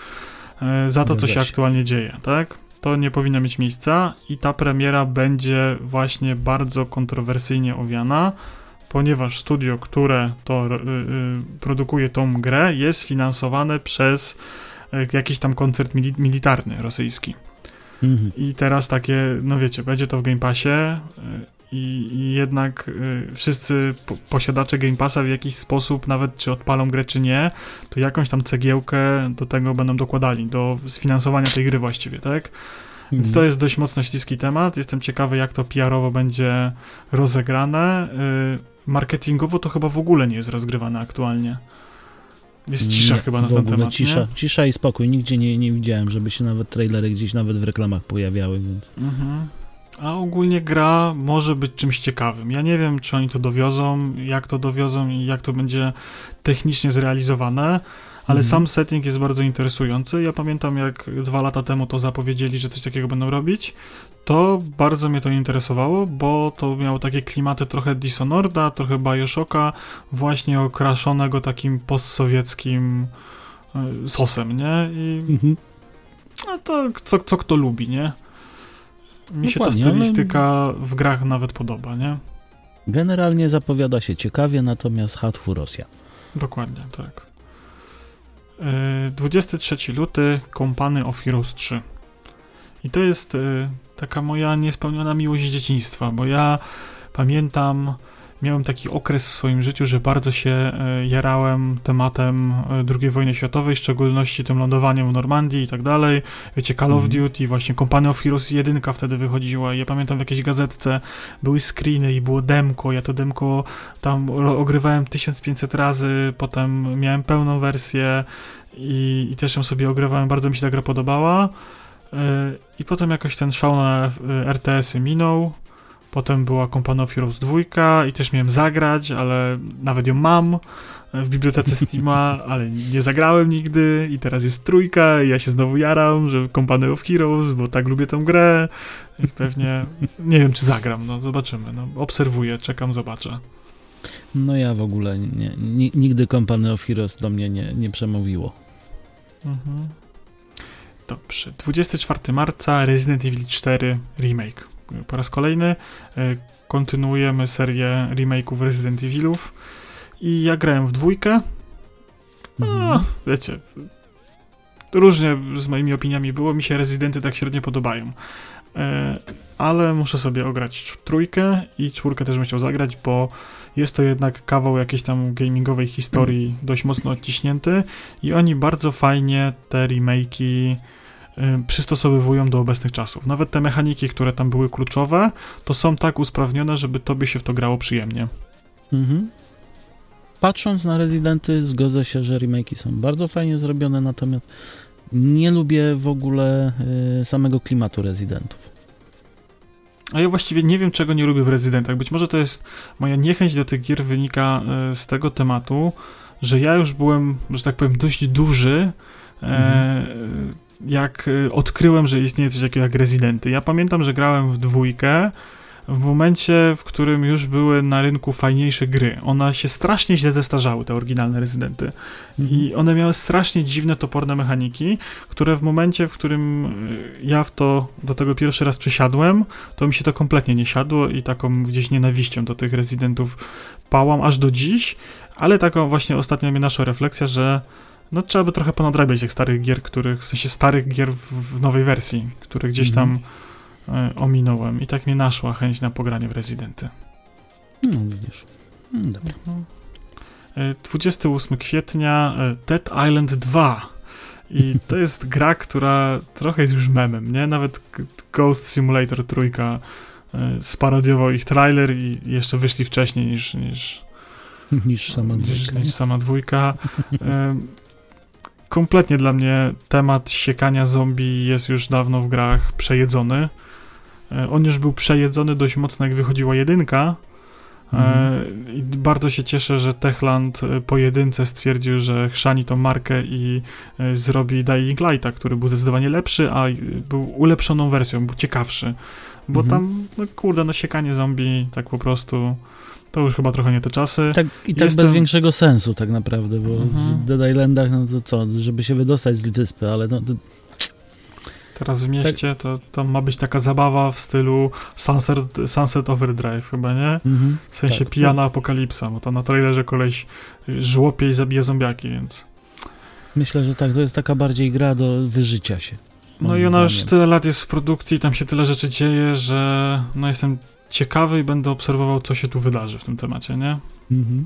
e, za to, co się aktualnie dzieje, tak? To nie powinno mieć miejsca i ta premiera będzie właśnie bardzo kontrowersyjnie owiana, ponieważ studio, które to y, y, produkuje tą grę, jest finansowane przez jakiś tam koncert mili- militarny rosyjski. Mhm. I teraz takie, no wiecie, będzie to w Game Passie i, i jednak y, wszyscy po, posiadacze Game Passa w jakiś sposób, nawet czy odpalą grę, czy nie, to jakąś tam cegiełkę do tego będą dokładali, do sfinansowania tej gry właściwie, tak? Więc Mhm. to jest dość mocno śliski temat. Jestem ciekawy, jak to PR-owo będzie rozegrane. Y, Marketingowo to chyba w ogóle nie jest rozgrywane aktualnie. Jest cisza Nie, chyba na ten temat. Cisza, Nie? cisza i spokój. Nigdzie nie, nie widziałem, żeby się nawet trailery gdzieś nawet w reklamach pojawiały, więc... Mhm. A ogólnie gra może być czymś ciekawym. Ja nie wiem, czy oni to dowiozą, jak to dowiozą i jak to będzie technicznie zrealizowane, ale Mhm. sam setting jest bardzo interesujący. Ja pamiętam, jak dwa lata temu to zapowiedzieli, że coś takiego będą robić, to bardzo mnie to interesowało, bo to miało takie klimaty trochę Dishonored'a, trochę Bioshocka, właśnie okraszonego takim postsowieckim e, sosem, nie? I Mhm. no to co, co kto lubi, nie? Mi się ta stylistyka w grach nawet podoba, nie? Generalnie zapowiada się ciekawie, natomiast Hatfu Rosja. Dokładnie, tak. Yy, 23 luty, Kompany of Heroes 3. I to jest yy, taka moja niespełniona miłość dzieciństwa, bo ja pamiętam, miałem taki okres w swoim życiu, że bardzo się yy, jarałem tematem yy, II wojny światowej, w szczególności tym lądowaniem w Normandii i tak dalej. Wiecie, Call of Mhm. Duty, właśnie Company of Heroes 1 wtedy wychodziła ja pamiętam w jakiejś gazetce były screeny i było demko, ja to demko tam ogrywałem 1500 razy, potem miałem pełną wersję i, i też ją sobie ogrywałem, bardzo mi się ta gra podobała. Yy, I potem jakoś ten szał na RTS-y minął. Potem była Company of Heroes 2 i też miałem zagrać, ale nawet ją mam w bibliotece Steama, [laughs] ale nie zagrałem nigdy i teraz jest trójka i ja się znowu jaram, że Company of Heroes, bo tak lubię tę grę i pewnie nie wiem, czy zagram, no zobaczymy, no obserwuję, czekam, zobaczę. No ja w ogóle nie, ni, nigdy Company of Heroes do mnie nie, nie przemówiło. Mhm. Dobrze. 24 marca Resident Evil 4 Remake. Po raz kolejny e, kontynuujemy serię remake'ów Resident Evilów i ja grałem w dwójkę. A, Mhm. wiecie, różnie z moimi opiniami było, mi się Residenty tak średnio podobają. E, ale muszę sobie ograć trójkę i czwórkę też bym chciał zagrać, bo jest to jednak kawał jakiejś tam gamingowej historii dość mocno odciśnięty i oni bardzo fajnie te remake'i przystosowywują do obecnych czasów. Nawet te mechaniki, które tam były kluczowe, to są tak usprawnione, żeby tobie się w to grało przyjemnie. Mhm. Patrząc na Rezydenty, zgodzę się, że remake'i są bardzo fajnie zrobione, natomiast nie lubię w ogóle y, samego klimatu Rezydentów. A ja właściwie nie wiem, czego nie lubię w Residentach. Być może to jest moja niechęć do tych gier wynika e, z tego tematu, że ja już byłem, że tak powiem, dość duży, e, Mhm. Jak e, odkryłem, że istnieje coś takiego jak Residenty. Ja pamiętam, że grałem w dwójkę w momencie, w którym już były na rynku fajniejsze gry. One się strasznie źle zestarzały, te oryginalne Rezydenty. Mhm. I one miały strasznie dziwne, toporne mechaniki, które w momencie, w którym y, ja w to, do tego pierwszy raz przesiadłem, to mi się to kompletnie nie siadło i taką gdzieś nienawiścią do tych rezydentów pałam aż do dziś, ale taką właśnie ostatnio mnie naszła refleksja, że no trzeba by trochę ponadrabiać tych starych gier, których, w sensie starych gier w, w nowej wersji, które gdzieś tam y, ominąłem i tak mnie naszła chęć na pogranie w rezydenty. No widzisz. Mm, Dobra. E, 28 kwietnia e, Dead Island 2. I [laughs] to jest gra, która trochę jest już memem, nie? Nawet Ghost Simulator trójka e, sparodiował ich trailer i jeszcze wyszli wcześniej niż, niż, Niż sama niż, dwójka. niż sama dwójka. [laughs] Kompletnie dla mnie temat siekania zombie jest już dawno w grach przejedzony. E, On już był przejedzony dość mocno, jak wychodziła jedynka, E, I bardzo się cieszę, że Techland e, po jedynce stwierdził, że chrzani tą markę i zrobi Dying Lighta, który był zdecydowanie lepszy, a był ulepszoną wersją, był ciekawszy. Bo Mhm. tam, no kurde, no siekanie zombie, tak po prostu, to już chyba trochę nie te czasy. Tak, I tak Jestem- bez większego sensu tak naprawdę, bo Mhm. w Dead Islandach, no to co, żeby się wydostać z wyspy, ale no to, Teraz w mieście to, to ma być taka zabawa w stylu Sunset, Sunset Overdrive chyba, nie? mhm. W sensie Tak. pijana apokalipsa, bo to na trailerze koleś żłopie i zabija zombiaki, więc... myślę, że tak, to jest taka bardziej gra do wyżycia się. No i ona już zdaniem. tyle lat jest w produkcji, tam się tyle rzeczy dzieje, że no jestem ciekawy i będę obserwował, co się tu wydarzy w tym temacie, nie? Mhm.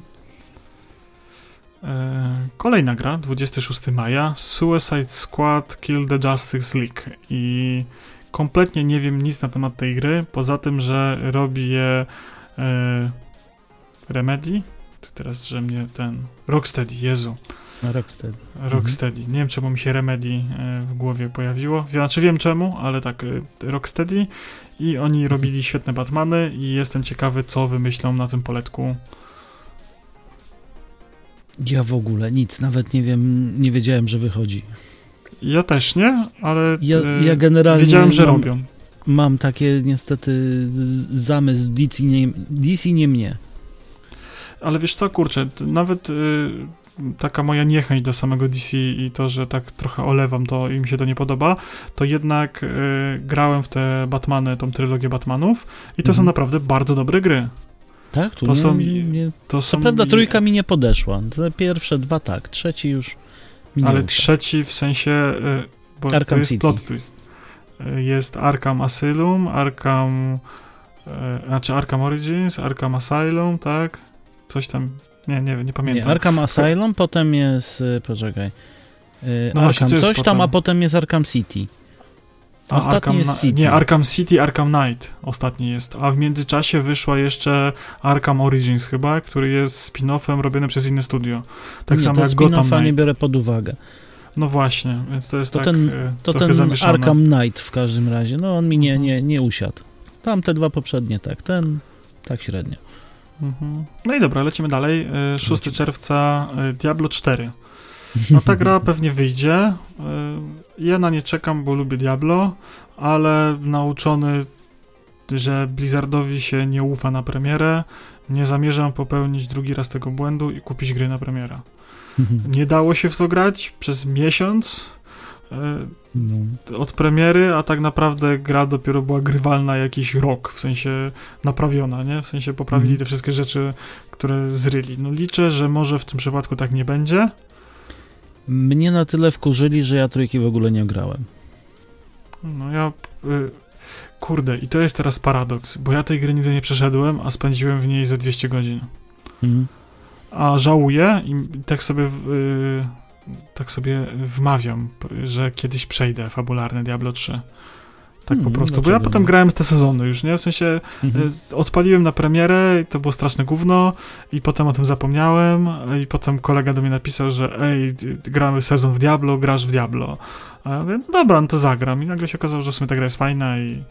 E, kolejna gra, 26 maja, Suicide Squad Kill the Justice League i kompletnie nie wiem nic na temat tej gry, poza tym, że robi je e, Remedy. Teraz, że mnie ten. Rocksteady, Jezu. Rocksteady. Rocksteady. Nie wiem, czemu mi się Remedy e, w głowie pojawiło. Znaczy wiem czemu, ale tak, e, Rocksteady. I oni robili świetne Batmany i jestem ciekawy, co wymyślą na tym poletku. Ja w ogóle nic, nawet nie wiem, nie wiedziałem, że wychodzi. Ja też nie, ale Ja, e, ja generalnie wiedziałem, że mam, robią. mam takie niestety zamysł DC nie, DC nie mnie. Ale wiesz co, kurczę, nawet y, taka moja niechęć do samego DC i to, że tak trochę olewam to i mi się to nie podoba, to jednak y, grałem w te Batmany, tą trylogię Batmanów i to są Mhm. naprawdę bardzo dobre gry. Tak? Tu To nie, są- nie. To są prawda trójka mi nie podeszła. Te pierwsze dwa tak, trzeci już Ale trzeci w sensie, y, bo to Arkham jest City. plot twist. Y, Jest Arkham Asylum, Arkham, y, znaczy Arkham Origins, Arkham Asylum, tak? Coś tam, nie, nie, nie Nie, pamiętam. Arkham Asylum, potem jest, y, poczekaj, y, No Arkham coś tam, potem? a potem jest Arkham City. A Ostatni Arkham jest City. Nie, Arkham City, Arkham Knight ostatni jest. A w międzyczasie wyszła jeszcze Arkham Origins chyba, który jest spin-offem robiony przez inne studio. Tak nie, samo to jak Gotham spin-offa nie Knight. biorę pod uwagę. No właśnie, więc to jest To tak ten- e, To ten zamieszane. Arkham Knight w każdym razie, no on mi nie, Mhm. nie, nie usiadł. Tam te dwa poprzednie tak, ten tak średnio. Mhm. No i dobra, lecimy dalej. E, 6 Lecimy. czerwca e, Diablo 4. [laughs] No ta gra pewnie wyjdzie. E, Ja na nie czekam, bo lubię Diablo, ale nauczony, że Blizzardowi się nie ufa na premierę, nie zamierzam popełnić drugi raz tego błędu i kupić gry na premierę. [laughs] Nie dało się w to grać przez miesiąc No. od premiery, a tak naprawdę gra dopiero była grywalna jakiś rok, w sensie naprawiona, nie? W sensie poprawili Mhm. te wszystkie rzeczy, które zryli. No liczę, że może w tym przypadku tak nie będzie. Mnie na tyle wkurzyli, że ja trójki w ogóle nie grałem. No ja... Y, kurde, i to jest teraz paradoks, bo ja tej gry nigdy nie przeszedłem, a spędziłem w niej ze 200 godzin. Mhm. A żałuję i tak sobie... Y, tak sobie wmawiam, że kiedyś przejdę fabularne Diablo 3. Tak po Hmm, prostu, bo ja potem nie? grałem te sezony już, nie? W sensie Mhm. Y, Odpaliłem na premierę i to było straszne gówno i potem o tym zapomniałem i potem kolega do mnie napisał, że ej, gramy sezon w Diablo, grasz w Diablo. A ja mówię, no dobra, no to zagram. I nagle się okazało, że w sumie ta gra jest fajna i,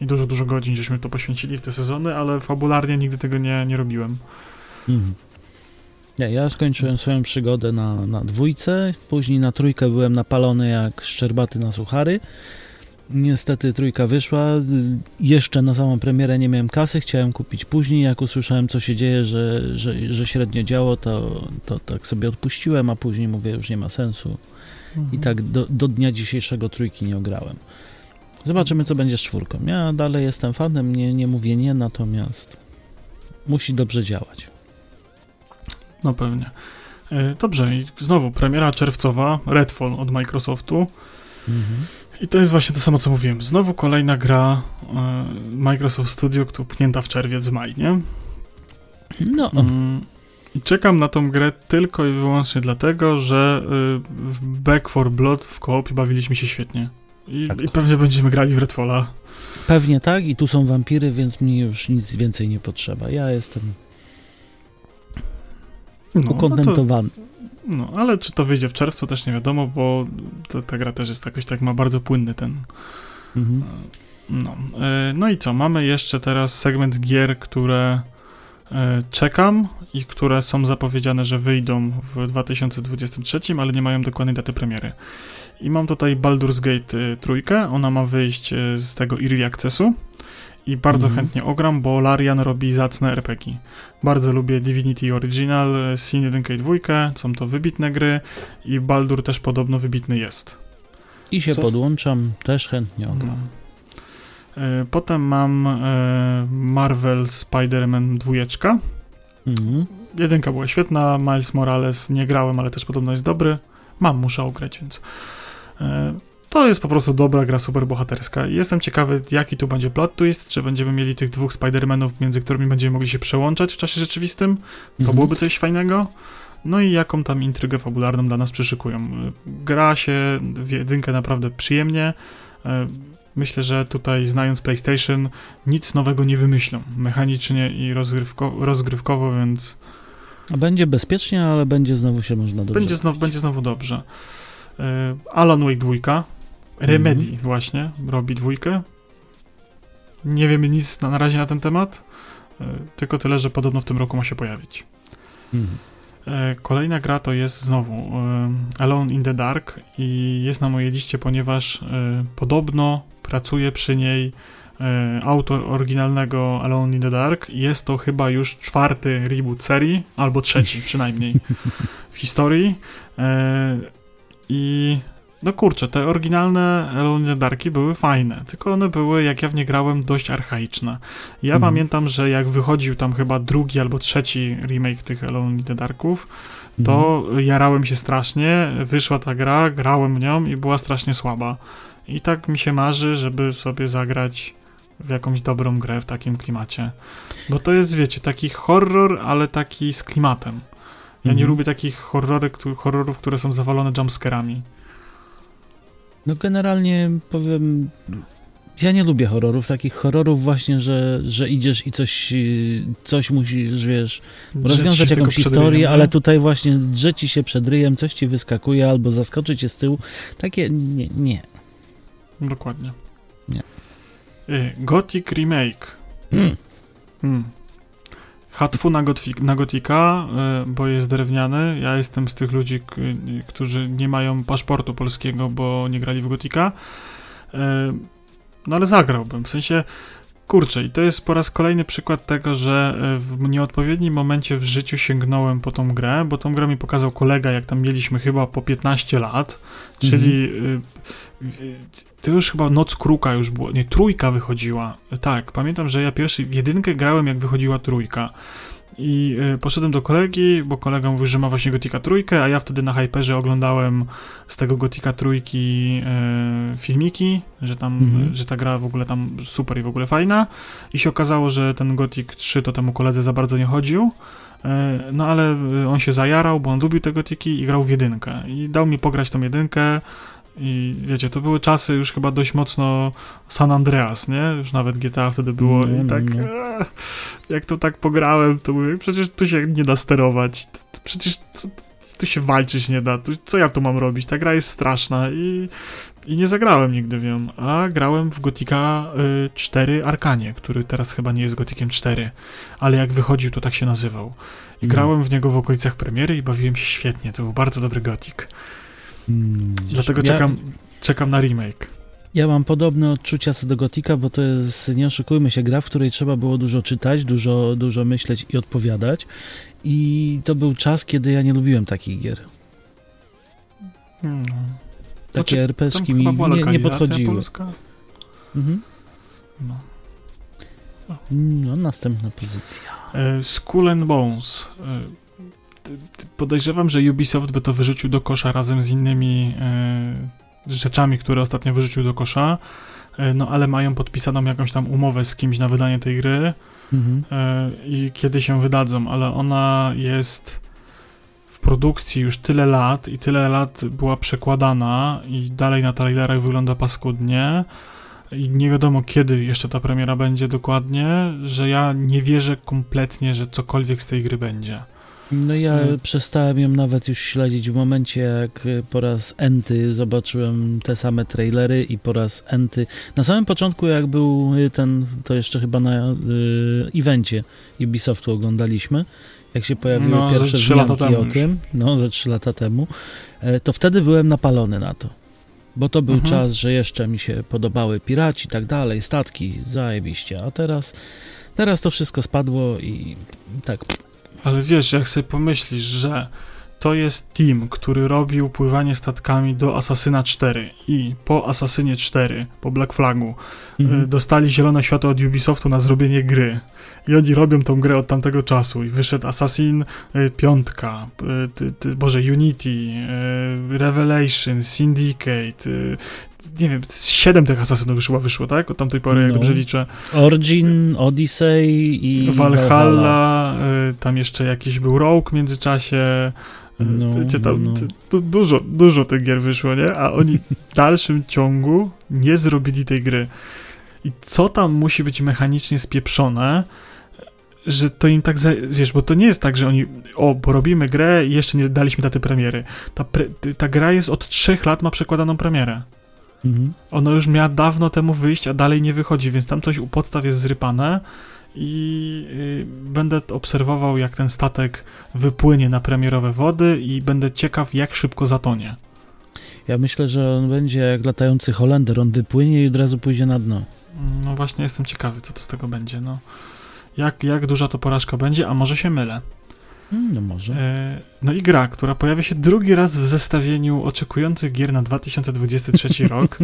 i dużo, dużo godzin żeśmy to poświęcili w te sezony, ale fabularnie nigdy tego nie, nie robiłem. Mhm. Nie, ja skończyłem swoją przygodę na, na dwójce, później na trójkę byłem napalony jak szczerbaty na suchary. Niestety trójka wyszła, jeszcze na samą premierę nie miałem kasy, chciałem kupić później, jak usłyszałem co się dzieje, że, że, że średnio działo, to, to tak sobie odpuściłem, a później mówię, już nie ma sensu. I tak do, do dnia dzisiejszego trójki nie ograłem. Zobaczymy, co będzie z czwórką. Ja dalej jestem fanem, nie, nie mówię nie, natomiast musi dobrze działać. No pewnie. Y, Dobrze, i znowu premiera czerwcowa, Redfall od Microsoftu. Mhm. I to jest właśnie to samo, co mówiłem. Znowu kolejna gra y, Microsoft Studio, która pchnięta w czerwiec, maj, nie? No, Mm, I czekam na tą grę tylko i wyłącznie dlatego, że y, w Back 4 Blood w koopie bawiliśmy się świetnie. I, Tak. I pewnie będziemy grali w Redfalla. pewnie tak i tu są wampiry, więc mi już nic więcej nie potrzeba. Ja jestem No, no, to, ukontentowany. no, ale czy to wyjdzie w czerwcu, też nie wiadomo, bo to, ta gra też jest jakoś tak, ma bardzo płynny ten... Mhm. No, y, no i co? Mamy jeszcze teraz segment gier, które y, czekam i które są zapowiedziane, że wyjdą w 2023, ale nie mają dokładnej daty premiery. I mam tutaj Baldur's Gate trójkę, ona ma wyjść z tego Early Accessu i bardzo Mhm. chętnie ogram, bo Larian robi zacne RPG. Bardzo lubię Divinity Original, y, Sin 1 i 2, są to wybitne gry i Baldur też podobno wybitny jest. I się Co- podłączam, też chętnie ogram. E, Potem mam e, Marvel Spider-Man 2. Mhm. Jedynka była świetna, Miles Morales nie grałem, ale też podobno jest dobry. Mam, muszę ograć, więc e, to jest po prostu dobra gra superbohaterska. Jestem ciekawy, jaki tu będzie plot twist, czy będziemy mieli tych dwóch Spider-Manów, między którymi będziemy mogli się przełączać w czasie rzeczywistym. To Mhm. byłoby coś fajnego. No i jaką tam intrygę fabularną dla nas przyszykują. Gra się w jedynkę naprawdę przyjemnie. E, myślę, że tutaj znając PlayStation nic nowego nie wymyślą mechanicznie i rozgrywko, rozgrywkowo, więc będzie bezpiecznie, ale będzie znowu się można dobrze będzie, znowu, będzie znowu dobrze. E, Alan Wake 2, Remedy Mhm. właśnie robi dwójkę. Nie wiemy nic na, na razie na ten temat, e, tylko tyle, że podobno w tym roku ma się pojawić. Mhm. E, Kolejna gra to jest znowu e, Alone in the Dark i jest na mojej liście, ponieważ podobno pracuje przy niej autor oryginalnego Alone in the Dark. Jest to chyba już czwarty reboot serii, albo trzeci [laughs] przynajmniej w historii. I no kurczę, te oryginalne Alone in the Darki były fajne, tylko one były, jak ja w nie grałem, dość archaiczne. Ja Mhm. pamiętam, że jak wychodził tam chyba drugi albo trzeci remake tych Alone in the Darków, to jarałem się strasznie, wyszła ta gra, grałem w nią i była strasznie słaba. I tak mi się marzy, żeby sobie zagrać w jakąś dobrą grę w takim klimacie. Bo to jest, wiecie, taki horror, ale taki z klimatem. Ja nie Mhm. lubię takich horrory, któ- horrorów, które są zawalone jumpscarami. No generalnie powiem, ja nie lubię horrorów, takich horrorów właśnie, że, że idziesz i coś, coś musisz, wiesz, rozwiązać jakąś historię, ryjem, ale tutaj właśnie drze ci się przed ryjem, coś ci wyskakuje albo zaskoczy cię z tyłu. Takie nie, nie. Dokładnie. Nie. Y, Gothic Remake. Mm. Hmm. Hatfu na, gotfi- na Gotika, y, bo jest drewniany. Ja jestem z tych ludzi, y, którzy nie mają paszportu polskiego, bo nie grali w Gotika. Y, No ale zagrałbym. W sensie, kurczę, i to jest po raz kolejny przykład tego, że y, w nieodpowiednim momencie w życiu sięgnąłem po tą grę, bo tą grę mi pokazał kolega, jak tam mieliśmy chyba po 15 lat, czyli y, y, to już chyba Noc Kruka już było, nie, trójka wychodziła. Tak, pamiętam, że ja pierwszy w jedynkę grałem, jak wychodziła trójka. I y, poszedłem do kolegi, bo kolega mówił, że ma właśnie Gotika trójkę, a ja wtedy na Hyperze oglądałem z tego Gotika trójki y, filmiki, że tam, Mhm. że ta gra w ogóle tam super i w ogóle fajna. I się okazało, że ten Gotik 3 to temu koledze za bardzo nie chodził. Y, No ale on się zajarał, bo on lubił te gotiki i grał w jedynkę. I dał mi pograć tą jedynkę. I wiecie, to były czasy już chyba dość mocno San Andreas, nie? Już nawet GTA wtedy było No, i tak no. eee, jak to tak pograłem, to mówię, przecież tu się nie da sterować, przecież co, tu się walczyć nie da, tu, co ja tu mam robić? Ta gra jest straszna i, i nie zagrałem nigdy w nią, a grałem w Gotika y, 4 Arkanie, który teraz chyba nie jest Gotikiem 4, ale jak wychodził, to tak się nazywał. I Mhm. grałem w niego w okolicach premiery i bawiłem się świetnie, to był bardzo dobry Gotik. Mm, Dlatego ja, czekam, czekam na remake. Ja mam podobne odczucia co do Gotika, bo to jest, nie oszukujmy się, gra, w której trzeba było dużo czytać, dużo, dużo myśleć i odpowiadać. I to był czas, kiedy ja nie lubiłem takich gier. Hmm. Takie Znaczy, RPG Tam mi nie, nie podchodziły. polska. Mhm. No. No, następna pozycja. E, Skull and Bones. Podejrzewam, że Ubisoft by to wyrzucił do kosza razem z innymi e, rzeczami, które ostatnio wyrzucił do kosza. E, no ale mają podpisaną jakąś tam umowę z kimś na wydanie tej gry Mhm. e, i kiedy się wydadzą, ale ona jest w produkcji już tyle lat i tyle lat była przekładana i dalej na trailerach wygląda paskudnie i nie wiadomo kiedy jeszcze ta premiera będzie dokładnie, że ja nie wierzę kompletnie, że cokolwiek z tej gry będzie. No ja Mm. przestałem ją nawet już śledzić w momencie, jak po raz enty zobaczyłem te same trailery i po raz enty. Na samym początku, jak był ten, to jeszcze chyba na y, evencie Ubisoftu oglądaliśmy, jak się pojawiły No, ze pierwsze wzmianki o tym, no ze trzy lata temu, e, to wtedy byłem napalony na to. Bo to był Mhm. czas, że jeszcze mi się podobały piraci i tak dalej, statki, zajebiście. A teraz, teraz to wszystko spadło i tak Ale wiesz, jak sobie pomyślisz, że to jest team, który robił pływanie statkami do Asasyna 4 i po Asasynie 4, po Black Flagu, Mhm. y, dostali zielone światło od Ubisoftu na zrobienie gry. I oni robią tą grę od tamtego czasu. I wyszedł Assassin y, 5, y, ty, Boże, Unity, y, Revelation, Syndicate, y, nie wiem, z 7 tych Assassinów wyszło, wyszło, tak? Od tamtej pory, jak No. dobrze liczę. Origin, Odyssey i Valhalla, y, tam jeszcze jakiś był Rogue w międzyczasie, No, Wiecie, tam, no, no. dużo, dużo tych gier wyszło, nie? A oni w [laughs] dalszym ciągu nie zrobili tej gry. I co tam musi być mechanicznie spieprzone, że to im tak, za, wiesz, bo to nie jest tak, że oni, o, bo robimy grę i jeszcze nie daliśmy daty premiery. Ta, pre, ta gra jest od trzech lat, ma przekładaną premierę. Mhm. Ona już miała dawno temu wyjść, a dalej nie wychodzi, więc tam coś u podstaw jest zrypane i y, będę obserwował, jak ten statek wypłynie na premierowe wody i będę ciekaw, jak szybko zatonie. Ja myślę, że on będzie jak latający Holender, on wypłynie i od razu pójdzie na dno. No właśnie jestem ciekawy, co to z tego będzie, no. Jak, jak duża to porażka będzie, a może się mylę. Hmm, No może. E, no i gra, która pojawia się drugi raz w zestawieniu oczekujących gier na 2023 [laughs] rok.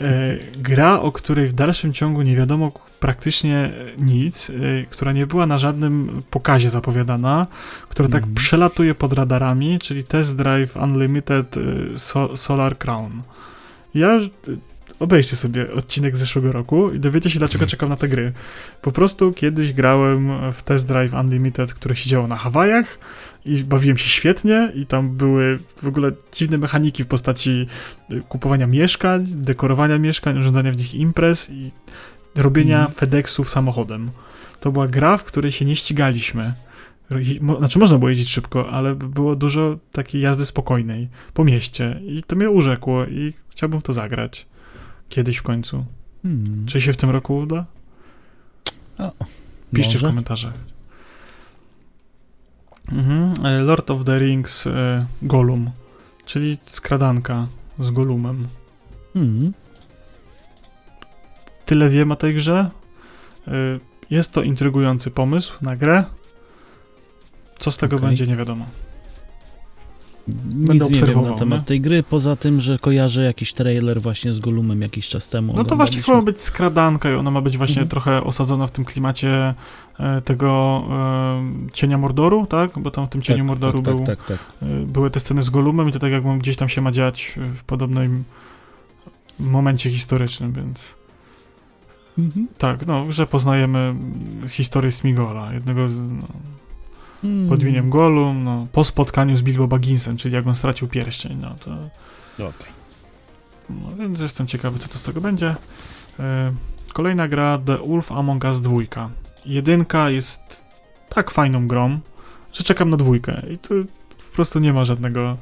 E, gra, o której w dalszym ciągu nie wiadomo praktycznie nic, e, która nie była na żadnym pokazie zapowiadana, która tak Mhm. przelatuje pod radarami, czyli Test Drive Unlimited so, Solar Crown. Ja e, obejrzcie sobie odcinek z zeszłego roku i dowiecie się, dlaczego czekam na te gry. Po prostu kiedyś grałem w Test Drive Unlimited, które się działo na Hawajach i bawiłem się świetnie i tam były w ogóle dziwne mechaniki w postaci y, kupowania mieszkań, dekorowania mieszkań, urządzania w nich imprez i robienia Mhm. FedExów samochodem. To była gra, w której się nie ścigaliśmy. Znaczy, można było jeździć szybko, ale było dużo takiej jazdy spokojnej po mieście i to mnie urzekło i chciałbym w to zagrać. Kiedyś w końcu. Hmm. Czy się w tym roku uda? Piszcie w Może? komentarzach. Mhm. e, Lord of the Rings e, Gollum, czyli skradanka z Gollumem. Hmm. Tyle wiem o tej grze. E, Jest to intrygujący pomysł na grę. Co z tego Okej. będzie, nie wiadomo. Nic nie wiem na temat tej gry, poza tym, że kojarzę jakiś trailer właśnie z Golumem jakiś czas temu. No to właśnie chyba ma być skradanka i ona ma być właśnie Mhm. trochę osadzona w tym klimacie e, tego e, cienia Mordoru, tak? Bo tam w tym cieniu tak, Mordoru tak, był tak, tak, tak. Y, były te sceny z Golumem i to tak jakby gdzieś tam się ma dziać w podobnym momencie historycznym, więc Mhm. tak, no, że poznajemy historię Smigola, jednego z, no, Hmm. pod imieniem Golum, no, po spotkaniu z Bilbo Bagginsem, czyli jak on stracił pierścień, no to, Okej. no, więc jestem ciekawy, co to z tego będzie. Y, Kolejna gra The Wolf Among Us 2. Jedynka jest tak fajną grą, że czekam na dwójkę i tu po prostu nie ma żadnego...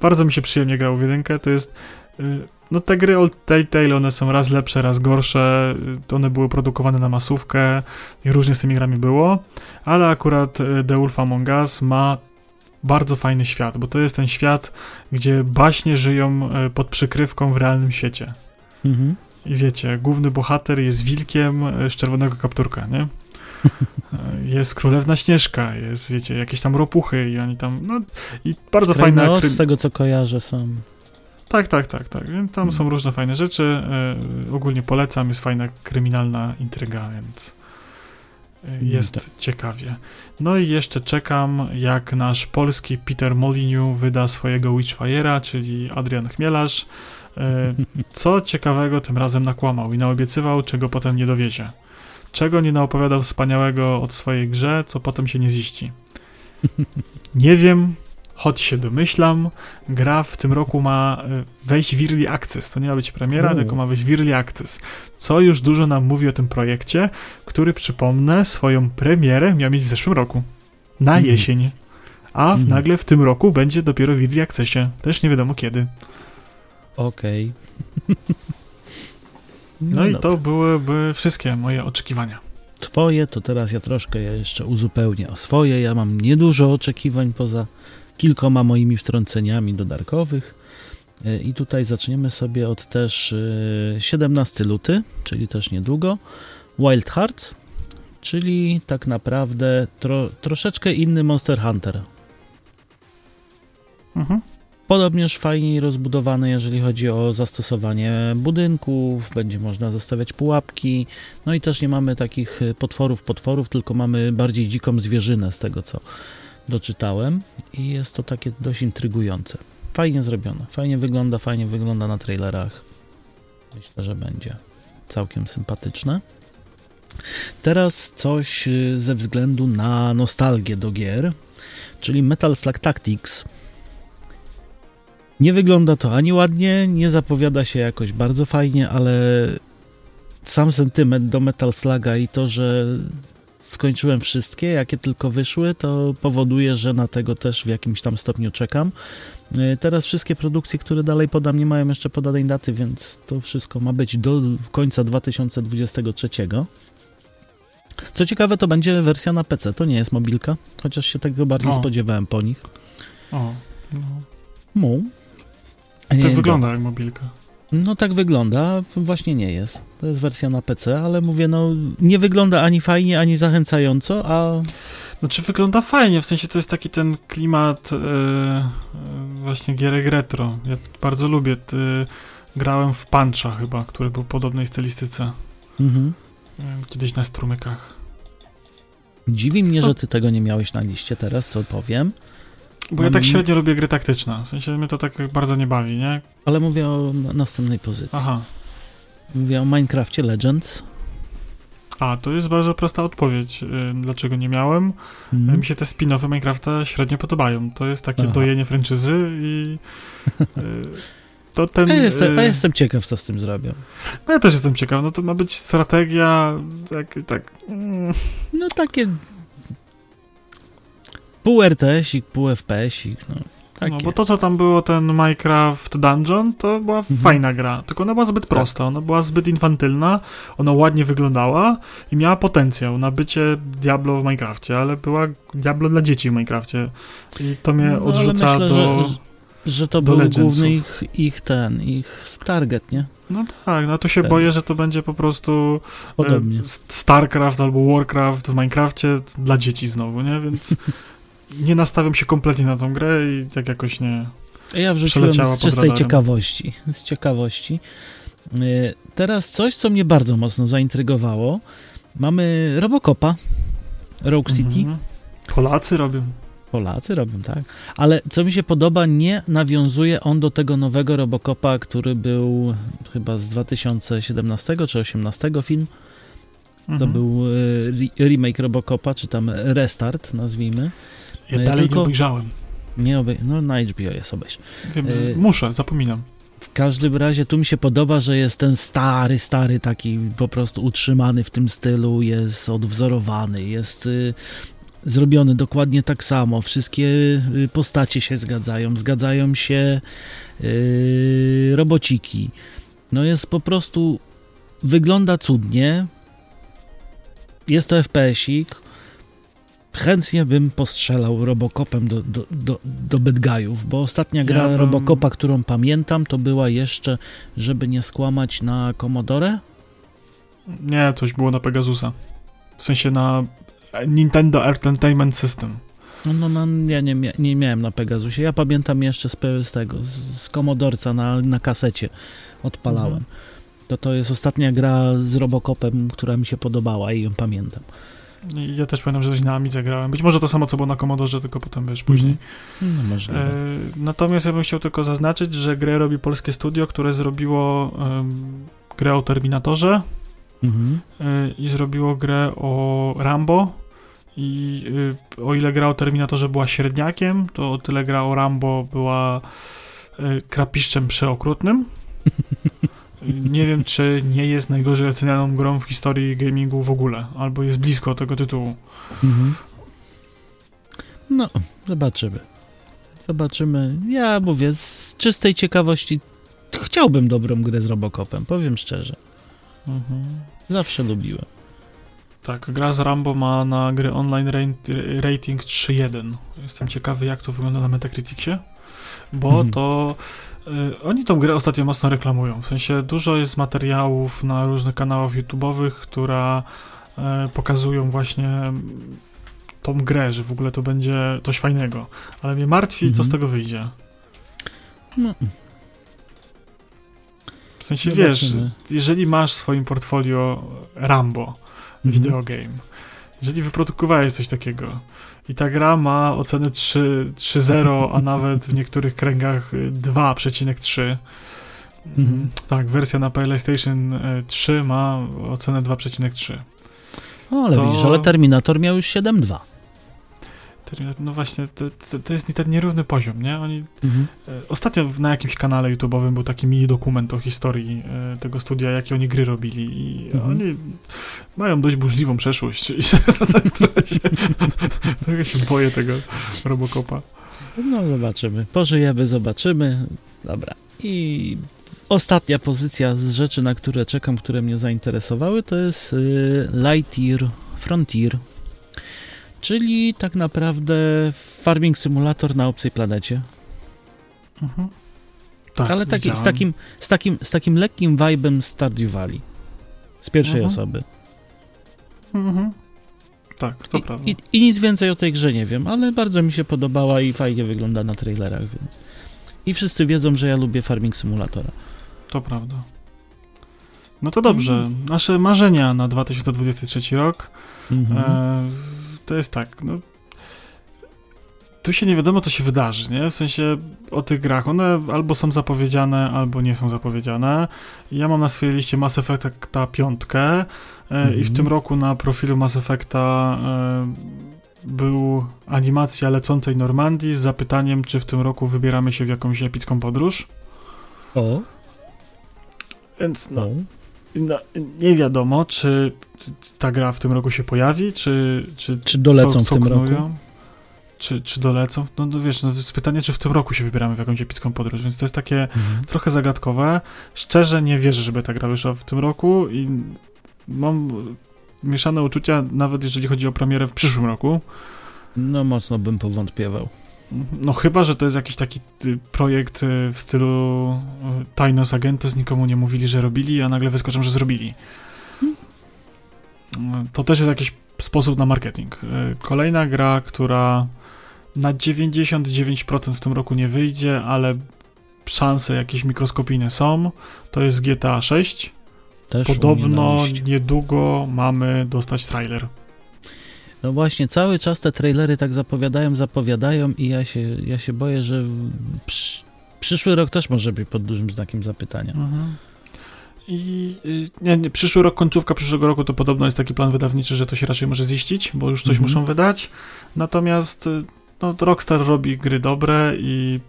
Bardzo mi się przyjemnie grało w jedynkę, to jest... y, No te gry Old Telltale, one są raz lepsze, raz gorsze, y, one były produkowane na masówkę i różnie z tymi grami było, ale akurat y, The Wolf Among Us ma bardzo fajny świat, bo to jest ten świat, gdzie baśnie żyją pod przykrywką w realnym świecie. Mhm. I wiecie, główny bohater jest wilkiem z czerwonego kapturka, nie? Jest królewna Śnieżka, jest, wiecie, jakieś tam ropuchy i oni tam, no i bardzo fajna... Krajnos, Kry... z tego co kojarzę są. Tak, tak, tak, tak, więc tam są różne fajne rzeczy, e, ogólnie polecam, jest fajna kryminalna intryga, więc e, jest tak. ciekawie. No i jeszcze czekam, jak nasz polski Peter Moliniu wyda swojego Witchfire'a, czyli Adrian Chmielarz, E, [laughs] Co ciekawego tym razem nakłamał i naobiecywał, czego potem nie dowiezie. Czego nie naopowiadał wspaniałego od swojej grze, co potem się nie ziści. [laughs] Nie wiem, choć się domyślam, gra w tym roku ma e, wejść w Early Access. To nie ma być premiera, U. tylko ma wejść w Early Access. Co już dużo nam mówi o tym projekcie, który, przypomnę, swoją premierę miał mieć w zeszłym roku. Na Mhm. jesień. A Mhm. nagle w tym roku będzie dopiero w Early Accessie. Też nie wiadomo kiedy. Okej. No, i dobra. to byłyby wszystkie moje oczekiwania. Twoje, to teraz ja troszkę ja jeszcze uzupełnię o swoje. Ja mam niedużo oczekiwań poza kilkoma moimi wtrąceniami dodarkowych. E, I tutaj zaczniemy sobie od też e, 17 luty, czyli też niedługo. Wild Hearts, czyli tak naprawdę tro, troszeczkę inny Monster Hunter. Mhm. Podobnież fajniej rozbudowany, jeżeli chodzi o zastosowanie budynków, będzie można zostawiać pułapki, no i też nie mamy takich y, potworów, potworów, tylko mamy bardziej dziką zwierzynę z tego, co doczytałem i jest to takie dość intrygujące. Fajnie zrobione, fajnie wygląda, fajnie wygląda na trailerach. Myślę, że będzie całkiem sympatyczne. Teraz coś y, ze względu na nostalgię do gier, czyli Metal Slug Tactics. Nie wygląda to ani ładnie, nie zapowiada się jakoś bardzo fajnie, ale sam sentyment do Metal Sluga i to, że skończyłem wszystkie, jakie tylko wyszły, to powoduje, że na tego też w jakimś tam stopniu czekam. Y, Teraz wszystkie produkcje, które dalej podam, nie mają jeszcze podanej daty, więc to wszystko ma być do końca 2023. Co ciekawe, to będzie wersja na PC, to nie jest mobilka, chociaż się tego bardziej O. spodziewałem po nich. O, no. Mu. To Nie, wygląda jak mobilka. No tak wygląda, właśnie nie jest. To jest wersja na PC, ale mówię, no nie wygląda ani fajnie, ani zachęcająco, a Znaczy wygląda fajnie, w sensie to jest taki ten klimat e, właśnie gierek retro. Ja bardzo lubię. e, grałem w Puncha chyba, który był podobnej stylistyce. mhm. Kiedyś na strumykach. dziwi mnie, że ty tego nie miałeś na liście teraz, co powiem, Bo ja tak średnio lubię gry taktyczne. W sensie mnie to tak bardzo nie bawi, nie? ale mówię o na- następnej pozycji. Aha. Mówię o Minecrafcie Legends. A, to jest bardzo prosta odpowiedź, y, dlaczego nie miałem. Mhm. Mi się te spin-offy Minecrafta średnio podobają. To jest takie Aha. dojenie franczyzy i y, [laughs] to ten... A, jestem, a y, jestem ciekaw, co z tym zrobią. No ja też jestem ciekaw. No to ma być strategia tak, tak mm, No takie pół RTS-ik, pół FPS-ik, no takie. no, bo to, co tam było, ten Minecraft Dungeon, to była Mhm. fajna gra, tylko ona była zbyt prosta, ona była zbyt infantylna, ona ładnie wyglądała i miała potencjał na bycie Diablo w Minecrafcie, ale była Diablo dla dzieci w Minecrafcie i to mnie No, odrzuca myślę, do... że, że to był Legendsów. główny ich, ich ten, ich target, nie? No tak, no to się Pewnie. boję, że to będzie po prostu Podobnie. e, StarCraft albo Warcraft w Minecrafcie dla dzieci znowu, nie? Więc [laughs] nie nastawiam się kompletnie na tą grę i tak jakoś nie... Ja wrzuciłem z czystej ciekawości. Z ciekawości. Y, Teraz coś, co mnie bardzo mocno zaintrygowało. Mamy Robocopa, Rogue City. Mhm. Polacy robią. Polacy robią, tak. Ale co mi się podoba, nie nawiązuje on do tego nowego Robocopa, który był chyba z 2017 czy 2018 film. To Mhm. był y, re- remake Robocopa, czy tam restart, nazwijmy. Ja e, dalej tylko- nie obejrzałem. Nie obej- no na HBO jest obejść. Wiem, e, muszę, zapominam. W każdym razie tu mi się podoba, że jest ten stary, stary taki po prostu utrzymany w tym stylu, jest odwzorowany, jest y, zrobiony dokładnie tak samo. Wszystkie y, postacie się zgadzają, zgadzają się y, robociki. No jest po prostu, wygląda cudnie. Jest to FPS-ik. Chętnie bym postrzelał Robocopem do, do, do, do bad guyów, bo ostatnia gra Ja bym- Robocopa, którą pamiętam, to była jeszcze, żeby nie skłamać, na Commodore? Nie, coś było na Pegasusa. W sensie na Nintendo Entertainment System. No, no, no ja nie, nie miałem na Pegasusie. Ja pamiętam jeszcze z, z tego, z, Commodorca na, na kasecie odpalałem. Mhm. To to jest ostatnia gra z Robocopem, która mi się podobała i ją pamiętam. Ja też pamiętam, że coś na Amidze grałem. Być może to samo, co było na Commodore, tylko potem, wiesz, później. No możliwe. E, natomiast ja bym chciał tylko zaznaczyć, że grę robi polskie studio, które zrobiło em, grę o Terminatorze Mhm. e, i zrobiło grę o Rambo. I y, o ile gra o Terminatorze była średniakiem, to o tyle gra o Rambo była krapiszczem przeokrutnym. [laughs] Nie wiem, czy nie jest najgorzej ocenianą grą w historii gamingu w ogóle, albo jest blisko tego tytułu. Mhm. No, zobaczymy. Zobaczymy. Ja mówię, z czystej ciekawości chciałbym dobrą grę z Robocopem, powiem szczerze. Zawsze lubiłem. Tak, gra z Rambo ma na gry online ra- rating 3.1. Jestem ciekawy, jak to wygląda na Metacriticsie, bo Mhm. to oni tą grę ostatnio mocno reklamują. W sensie dużo jest materiałów na różnych kanałach YouTube'owych, które y, pokazują właśnie mm, tą grę, że w ogóle to będzie coś fajnego. Ale mnie martwi, co Mhm. z tego wyjdzie. No, W sensie, wiesz, jeżeli masz w swoim portfolio Rambo, Mhm. videogame. Jeżeli wyprodukowałeś coś takiego i ta gra ma ocenę 3 3.0, a [laughs] nawet w niektórych kręgach y, 2,3. Mhm. Tak, wersja na PlayStation y, 3 ma ocenę 2,3. O, ale to- widzisz, ale Terminator miał już 7.2. No właśnie, to, to, to jest ten nierówny poziom, nie? Oni... Mhm. E, Ostatnio na jakimś kanale YouTube'owym był taki mini dokument o historii e, tego studia, jakie oni gry robili i Mhm. oni mają dość burzliwą przeszłość [laughs] i to, tak trochę, się, [laughs] trochę się boję tego Robocopa. No zobaczymy. Pożyjemy, zobaczymy. Dobra. I ostatnia pozycja z rzeczy, na które czekam, które mnie zainteresowały, to jest y, Lightyear Frontier. Czyli tak naprawdę farming simulator na obcej planecie. Mhm. Tak, Ale taki, z, takim, z, takim, z takim lekkim vibe'em Stardew Valley. Z pierwszej Mhm. osoby. Mhm. Tak, to I, prawda. i, I nic więcej o tej grze nie wiem, ale bardzo mi się podobała i fajnie wygląda na trailerach, więc... I wszyscy wiedzą, że ja lubię farming simulatora. To prawda. No to dobrze. Mhm. Nasze marzenia na 2023 rok Mhm. E, to jest tak, no. Tu się nie wiadomo, co się wydarzy, nie? W sensie o tych grach. One albo są zapowiedziane, albo nie są zapowiedziane. Ja mam na swojej liście Mass Effecta piątkę e, i w Mhm. tym roku na profilu Mass Effecta e, był animacja lecącej Normandii z zapytaniem, czy w tym roku wybieramy się w jakąś epicką podróż. O, Więc no, no, nie wiadomo, czy ta gra w tym roku się pojawi, czy, czy Czy dolecą co, w tym co roku? knują? Czy, czy dolecą? No, no wiesz, no to jest pytanie, czy w tym roku się wybieramy w jakąś epicką podróż, więc to jest takie Mhm. trochę zagadkowe. Szczerze nie wierzę, żeby ta gra wyszła w tym roku i mam mieszane uczucia, nawet jeżeli chodzi o premierę w przyszłym roku. No mocno bym powątpiewał. No chyba, że to jest jakiś taki projekt y, w stylu y, Tajnos Agentos, nikomu nie mówili, że robili, a nagle wyskoczą, że zrobili. To też jest jakiś sposób na marketing. Y, Kolejna gra, która na 99% w tym roku nie wyjdzie, ale szanse jakieś mikroskopijne są, to jest GTA 6. Też Podobno niedługo mamy dostać trailer. No właśnie, cały czas te trailery tak zapowiadają, zapowiadają i ja się, ja się boję, że przyszły rok też może być pod dużym znakiem zapytania. Mhm. I y, nie, nie, przyszły rok, końcówka przyszłego roku to podobno jest taki plan wydawniczy, że to się raczej może ziścić, bo już coś Mhm. muszą wydać. Natomiast y, no, Rockstar robi gry dobre i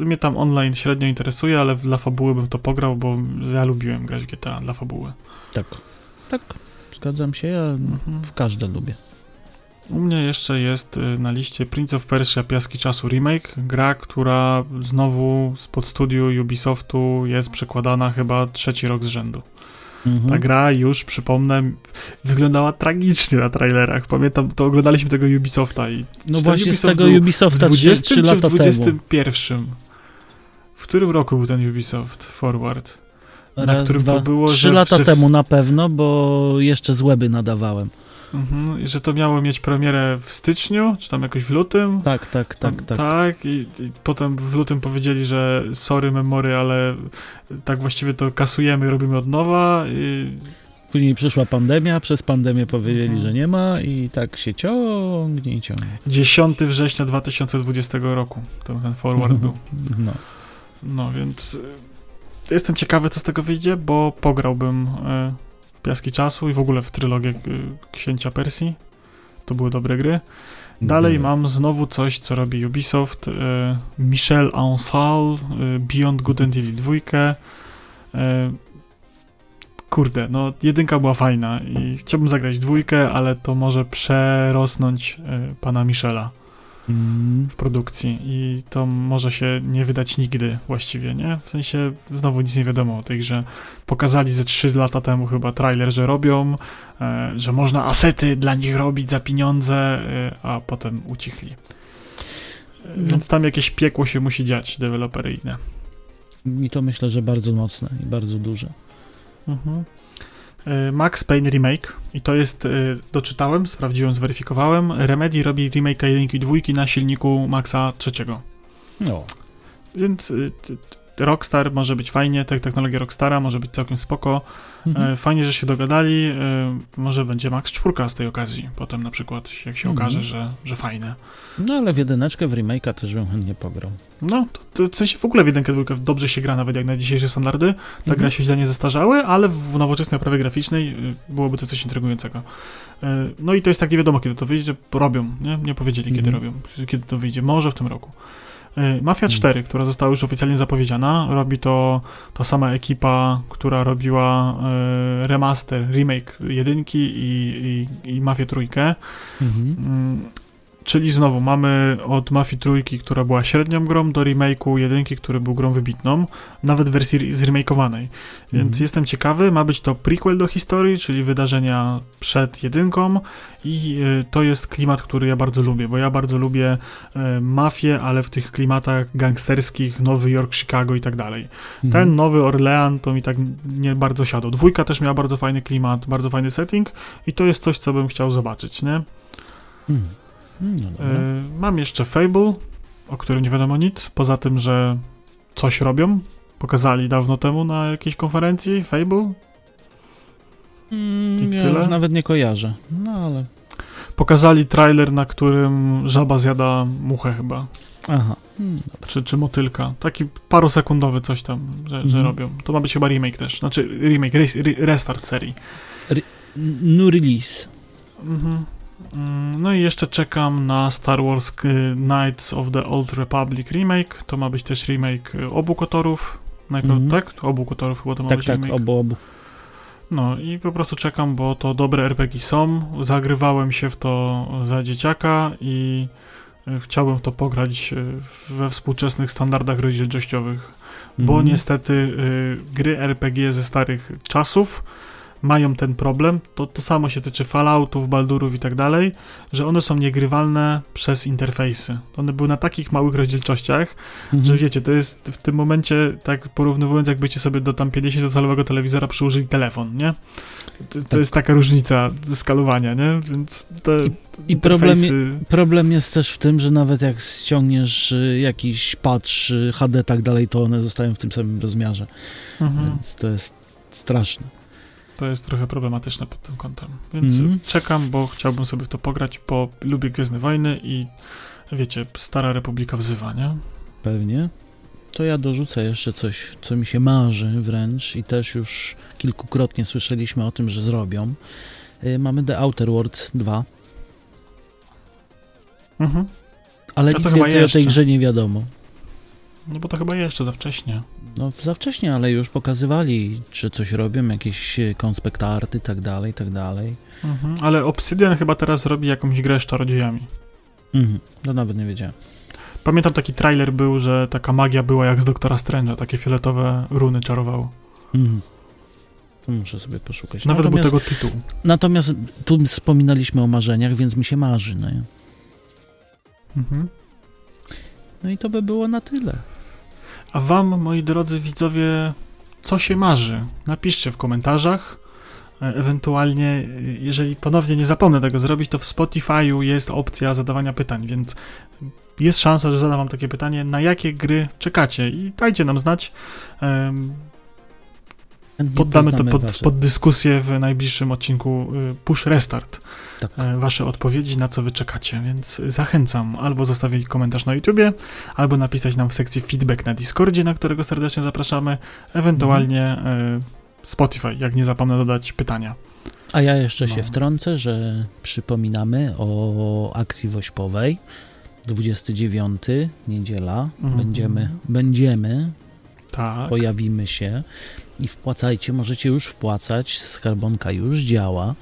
y, mnie tam online średnio interesuje, ale dla fabuły bym to pograł, bo ja lubiłem grać w GTA dla fabuły. Tak, tak, zgadzam się, ja Mhm. w każde lubię. U mnie jeszcze jest y, na liście Prince of Persia Piaski Czasu Remake, gra, która znowu spod studiu Ubisoftu jest przekładana chyba trzeci rok z rzędu. Mhm. Ta gra już, przypomnę, wyglądała tragicznie na trailerach. Pamiętam, to oglądaliśmy tego Ubisofta i No właśnie ten z tego Ubisofta w 3, 20 3 czy w lata temu. 21? W którym roku był ten Ubisoft Forward? na Raz, którym to dwa, było, trzy że lata temu na pewno, bo jeszcze z Łeby nadawałem. Mhm, i że to miało mieć premierę w styczniu, czy tam jakoś w lutym? Tak, tak, tak, tak. Tak, i, i potem w lutym powiedzieli, że sorry memory, ale tak właściwie to kasujemy, robimy od nowa. I... Później przyszła pandemia, przez pandemię powiedzieli, Mhm. że nie ma i tak się ciągnie i ciągnie. 10 września 2020 roku to ten forward był. No. No więc jestem ciekawy, co z tego wyjdzie, bo pograłbym y, Piaski Czasu i w ogóle w trylogię y, Księcia Persji. To były dobre gry. Dalej mam znowu coś, co robi Ubisoft. Y, Michel Ancel, y, Beyond Good and Evil 2. Y, kurde, no jedynka była fajna i chciałbym zagrać dwójkę, ale to może przerosnąć pana Michela w produkcji i to może się nie wydać nigdy właściwie, nie? W sensie znowu nic nie wiadomo o tej grze. Pokazali ze 3 lata temu chyba trailer, że robią, e, że można asety dla nich robić za pieniądze, e, a potem ucichli. No. Więc tam jakieś piekło się musi dziać deweloperyjne. I to myślę, że bardzo mocne i bardzo duże. Mhm. E, Max Payne Remake i to jest, e, doczytałem, sprawdziłem, zweryfikowałem. Remedy robi remake 1 i 2 na silniku Maxa trzeciego. No. Więc ty- Rockstar może być fajnie, te technologia Rockstara może być całkiem spoko. Mhm. E, Fajnie, że się dogadali. e, Może będzie Max 4 z tej okazji. Potem na przykład, jak się Mhm. okaże, że, że fajne. No ale w jedyneczkę, w remake'a też bym chętnie pograł. No, to, to w sensie w ogóle w jedynkę, dwójkę dobrze się gra, nawet jak na dzisiejsze standardy. Ta Mhm. gra się źle nie zestarzały, ale w nowoczesnej oprawie graficznej y, byłoby to coś intrygującego. Y, No i to jest tak, nie wiadomo kiedy to wyjdzie, robią, nie? Nie powiedzieli kiedy Mhm. robią, kiedy to wyjdzie, może w tym roku. Y, Mafia Mhm. 4, która została już oficjalnie zapowiedziana, robi to ta sama ekipa, która robiła y, remaster, remake jedynki i, i, i Mafię trójkę. Mhm. Mm, Czyli znowu mamy od Mafii trójki, która była średnią grą, do remake'u jedynki, który był grą wybitną, nawet w wersji zremakeowanej. Więc Mhm. jestem ciekawy, ma być to prequel do historii, czyli wydarzenia przed jedynką i y, to jest klimat, który ja bardzo lubię, bo ja bardzo lubię y, mafię, ale w tych klimatach gangsterskich, Nowy Jork, Chicago i tak dalej. Mhm. Ten Nowy Orlean to mi tak nie bardzo siadł. Dwójka też miała bardzo fajny klimat, bardzo fajny setting i to jest coś, co bym chciał zobaczyć, nie? Mhm. No dobra. E, Mam jeszcze Fable, o którym nie wiadomo nic, poza tym, że coś robią. Pokazali dawno temu na jakiejś konferencji Fable. Mm, ja tyle? już nawet nie kojarzę. No ale. Pokazali trailer, na którym żaba zjada muchę chyba, Aha. Mm, czy, czy motylka. Taki parosekundowy coś tam, że, że Mhm. robią. To ma być chyba remake też, znaczy remake, re, re, restart serii. New release. Mhm. Mm, No i jeszcze czekam na Star Wars y, Knights of the Old Republic remake. To ma być też remake y, obu kotorów. Najpierw, Mhm. tak? Obu kotorów chyba to ma Tak, być tak, remake. obu, obu. No i po prostu czekam, bo to dobre RPG są. Zagrywałem się w to za dzieciaka i y, chciałbym w to pograć we współczesnych standardach rozdzielczościowych. Bo Mhm. niestety y, gry RPG ze starych czasów mają ten problem. To, to samo się tyczy Falloutów, Baldurów i tak dalej, że one są niegrywalne przez interfejsy. One były na takich małych rozdzielczościach, Mhm. że wiecie, to jest w tym momencie, tak porównywując, jakbyście sobie do tam 50-calowego telewizora przyłożyli telefon, nie? To, to Tak. jest taka różnica skalowania, nie? Więc te I problem, problem jest też w tym, że nawet jak ściągniesz y, jakiś patch y, HD tak dalej, to one zostają w tym samym rozmiarze. Mhm. Więc to jest straszne. To jest trochę problematyczne pod tym kątem. Więc Mhm. czekam, bo chciałbym sobie w to pograć, bo lubię Gwiezdne Wojny i wiecie, Stara Republika wzywa, nie? Pewnie. To ja dorzucę jeszcze coś, co mi się marzy wręcz i też już kilkukrotnie słyszeliśmy o tym, że zrobią. Y, Mamy The Outer Worlds 2, Mhm. ale A nic więcej o tej jeszcze. grze nie wiadomo. No bo to chyba jeszcze za wcześnie. No za wcześnie, ale już pokazywali, czy coś robią, jakieś y, konspekt arty, tak dalej, tak dalej. Mhm. Ale Obsidian chyba teraz robi jakąś grę z czarodziejami. Mhm, to nawet nie wiedziałem. Pamiętam taki trailer był, że taka magia była jak z Doktora Strange'a, takie fioletowe runy czarował. Mhm. To muszę sobie poszukać. Nawet natomiast, był tego tytuł. natomiast tu wspominaliśmy o marzeniach, więc mi się marzy. No? Mhm. no i to by było na tyle. A wam, moi drodzy widzowie, co się marzy? Napiszcie w komentarzach. E, Ewentualnie, e, jeżeli ponownie nie zapomnę tego zrobić, to w Spotify'u jest opcja zadawania pytań, więc jest szansa, że zadam wam takie pytanie, na jakie gry czekacie i dajcie nam znać. Poddamy to pod, wasze- pod dyskusję w najbliższym odcinku y, Push Restart. Tak. e, Wasze odpowiedzi, na co wy czekacie, więc zachęcam albo zostawić komentarz na YouTubie, albo napisać nam w sekcji feedback na Discordzie, na którego serdecznie zapraszamy, ewentualnie Mhm. Spotify, jak nie zapomnę dodać pytania. A ja jeszcze się No. wtrącę, że przypominamy o akcji wośpowej. 29 niedziela. Mhm. Będziemy, będziemy, Tak. pojawimy się i wpłacajcie. Możecie już wpłacać. Skarbonka już działa.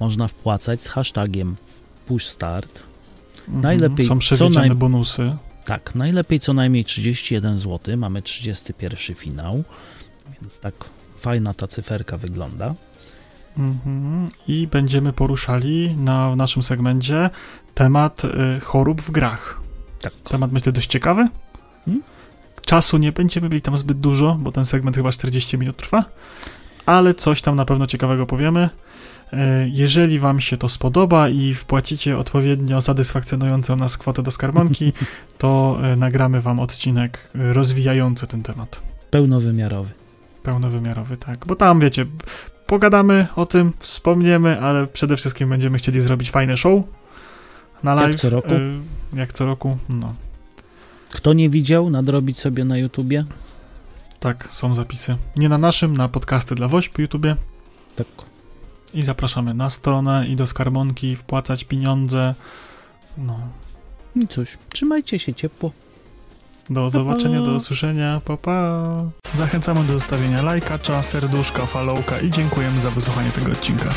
Można wpłacać z hashtagiem pushstart. Mhm. najlepiej Są co przewidziane naj- bonusy. Tak, najlepiej co najmniej 31 zł. Mamy 31 finał, więc tak fajna ta cyferka wygląda. Mhm. I będziemy poruszali na w naszym segmencie temat y, chorób w grach. Tak. Temat myślę dość ciekawy. Hmm? Czasu nie będziemy mieli tam zbyt dużo, bo ten segment chyba 40 minut trwa, ale coś tam na pewno ciekawego powiemy. E, Jeżeli Wam się to spodoba i wpłacicie odpowiednio satysfakcjonującą nas kwotę do skarbonki, [laughs] to e, nagramy Wam odcinek e, rozwijający ten temat. Pełnowymiarowy. Pełnowymiarowy, tak. Bo tam, wiecie, pogadamy o tym, wspomniemy, ale przede wszystkim będziemy chcieli zrobić fajne show na Jak live. co roku. y, jak co roku, no. Kto nie widział, nadrobić sobie na YouTubie. Tak, są zapisy. Nie na naszym, na podcasty dla WOŚP YouTubie. Tak. I zapraszamy na stronę i do skarbonki, wpłacać pieniądze. No. I cóż, trzymajcie się ciepło. Do zobaczenia, do usłyszenia. Pa, pa. Zachęcamy do zostawienia lajka, serduszka, followka i dziękujemy za wysłuchanie tego odcinka.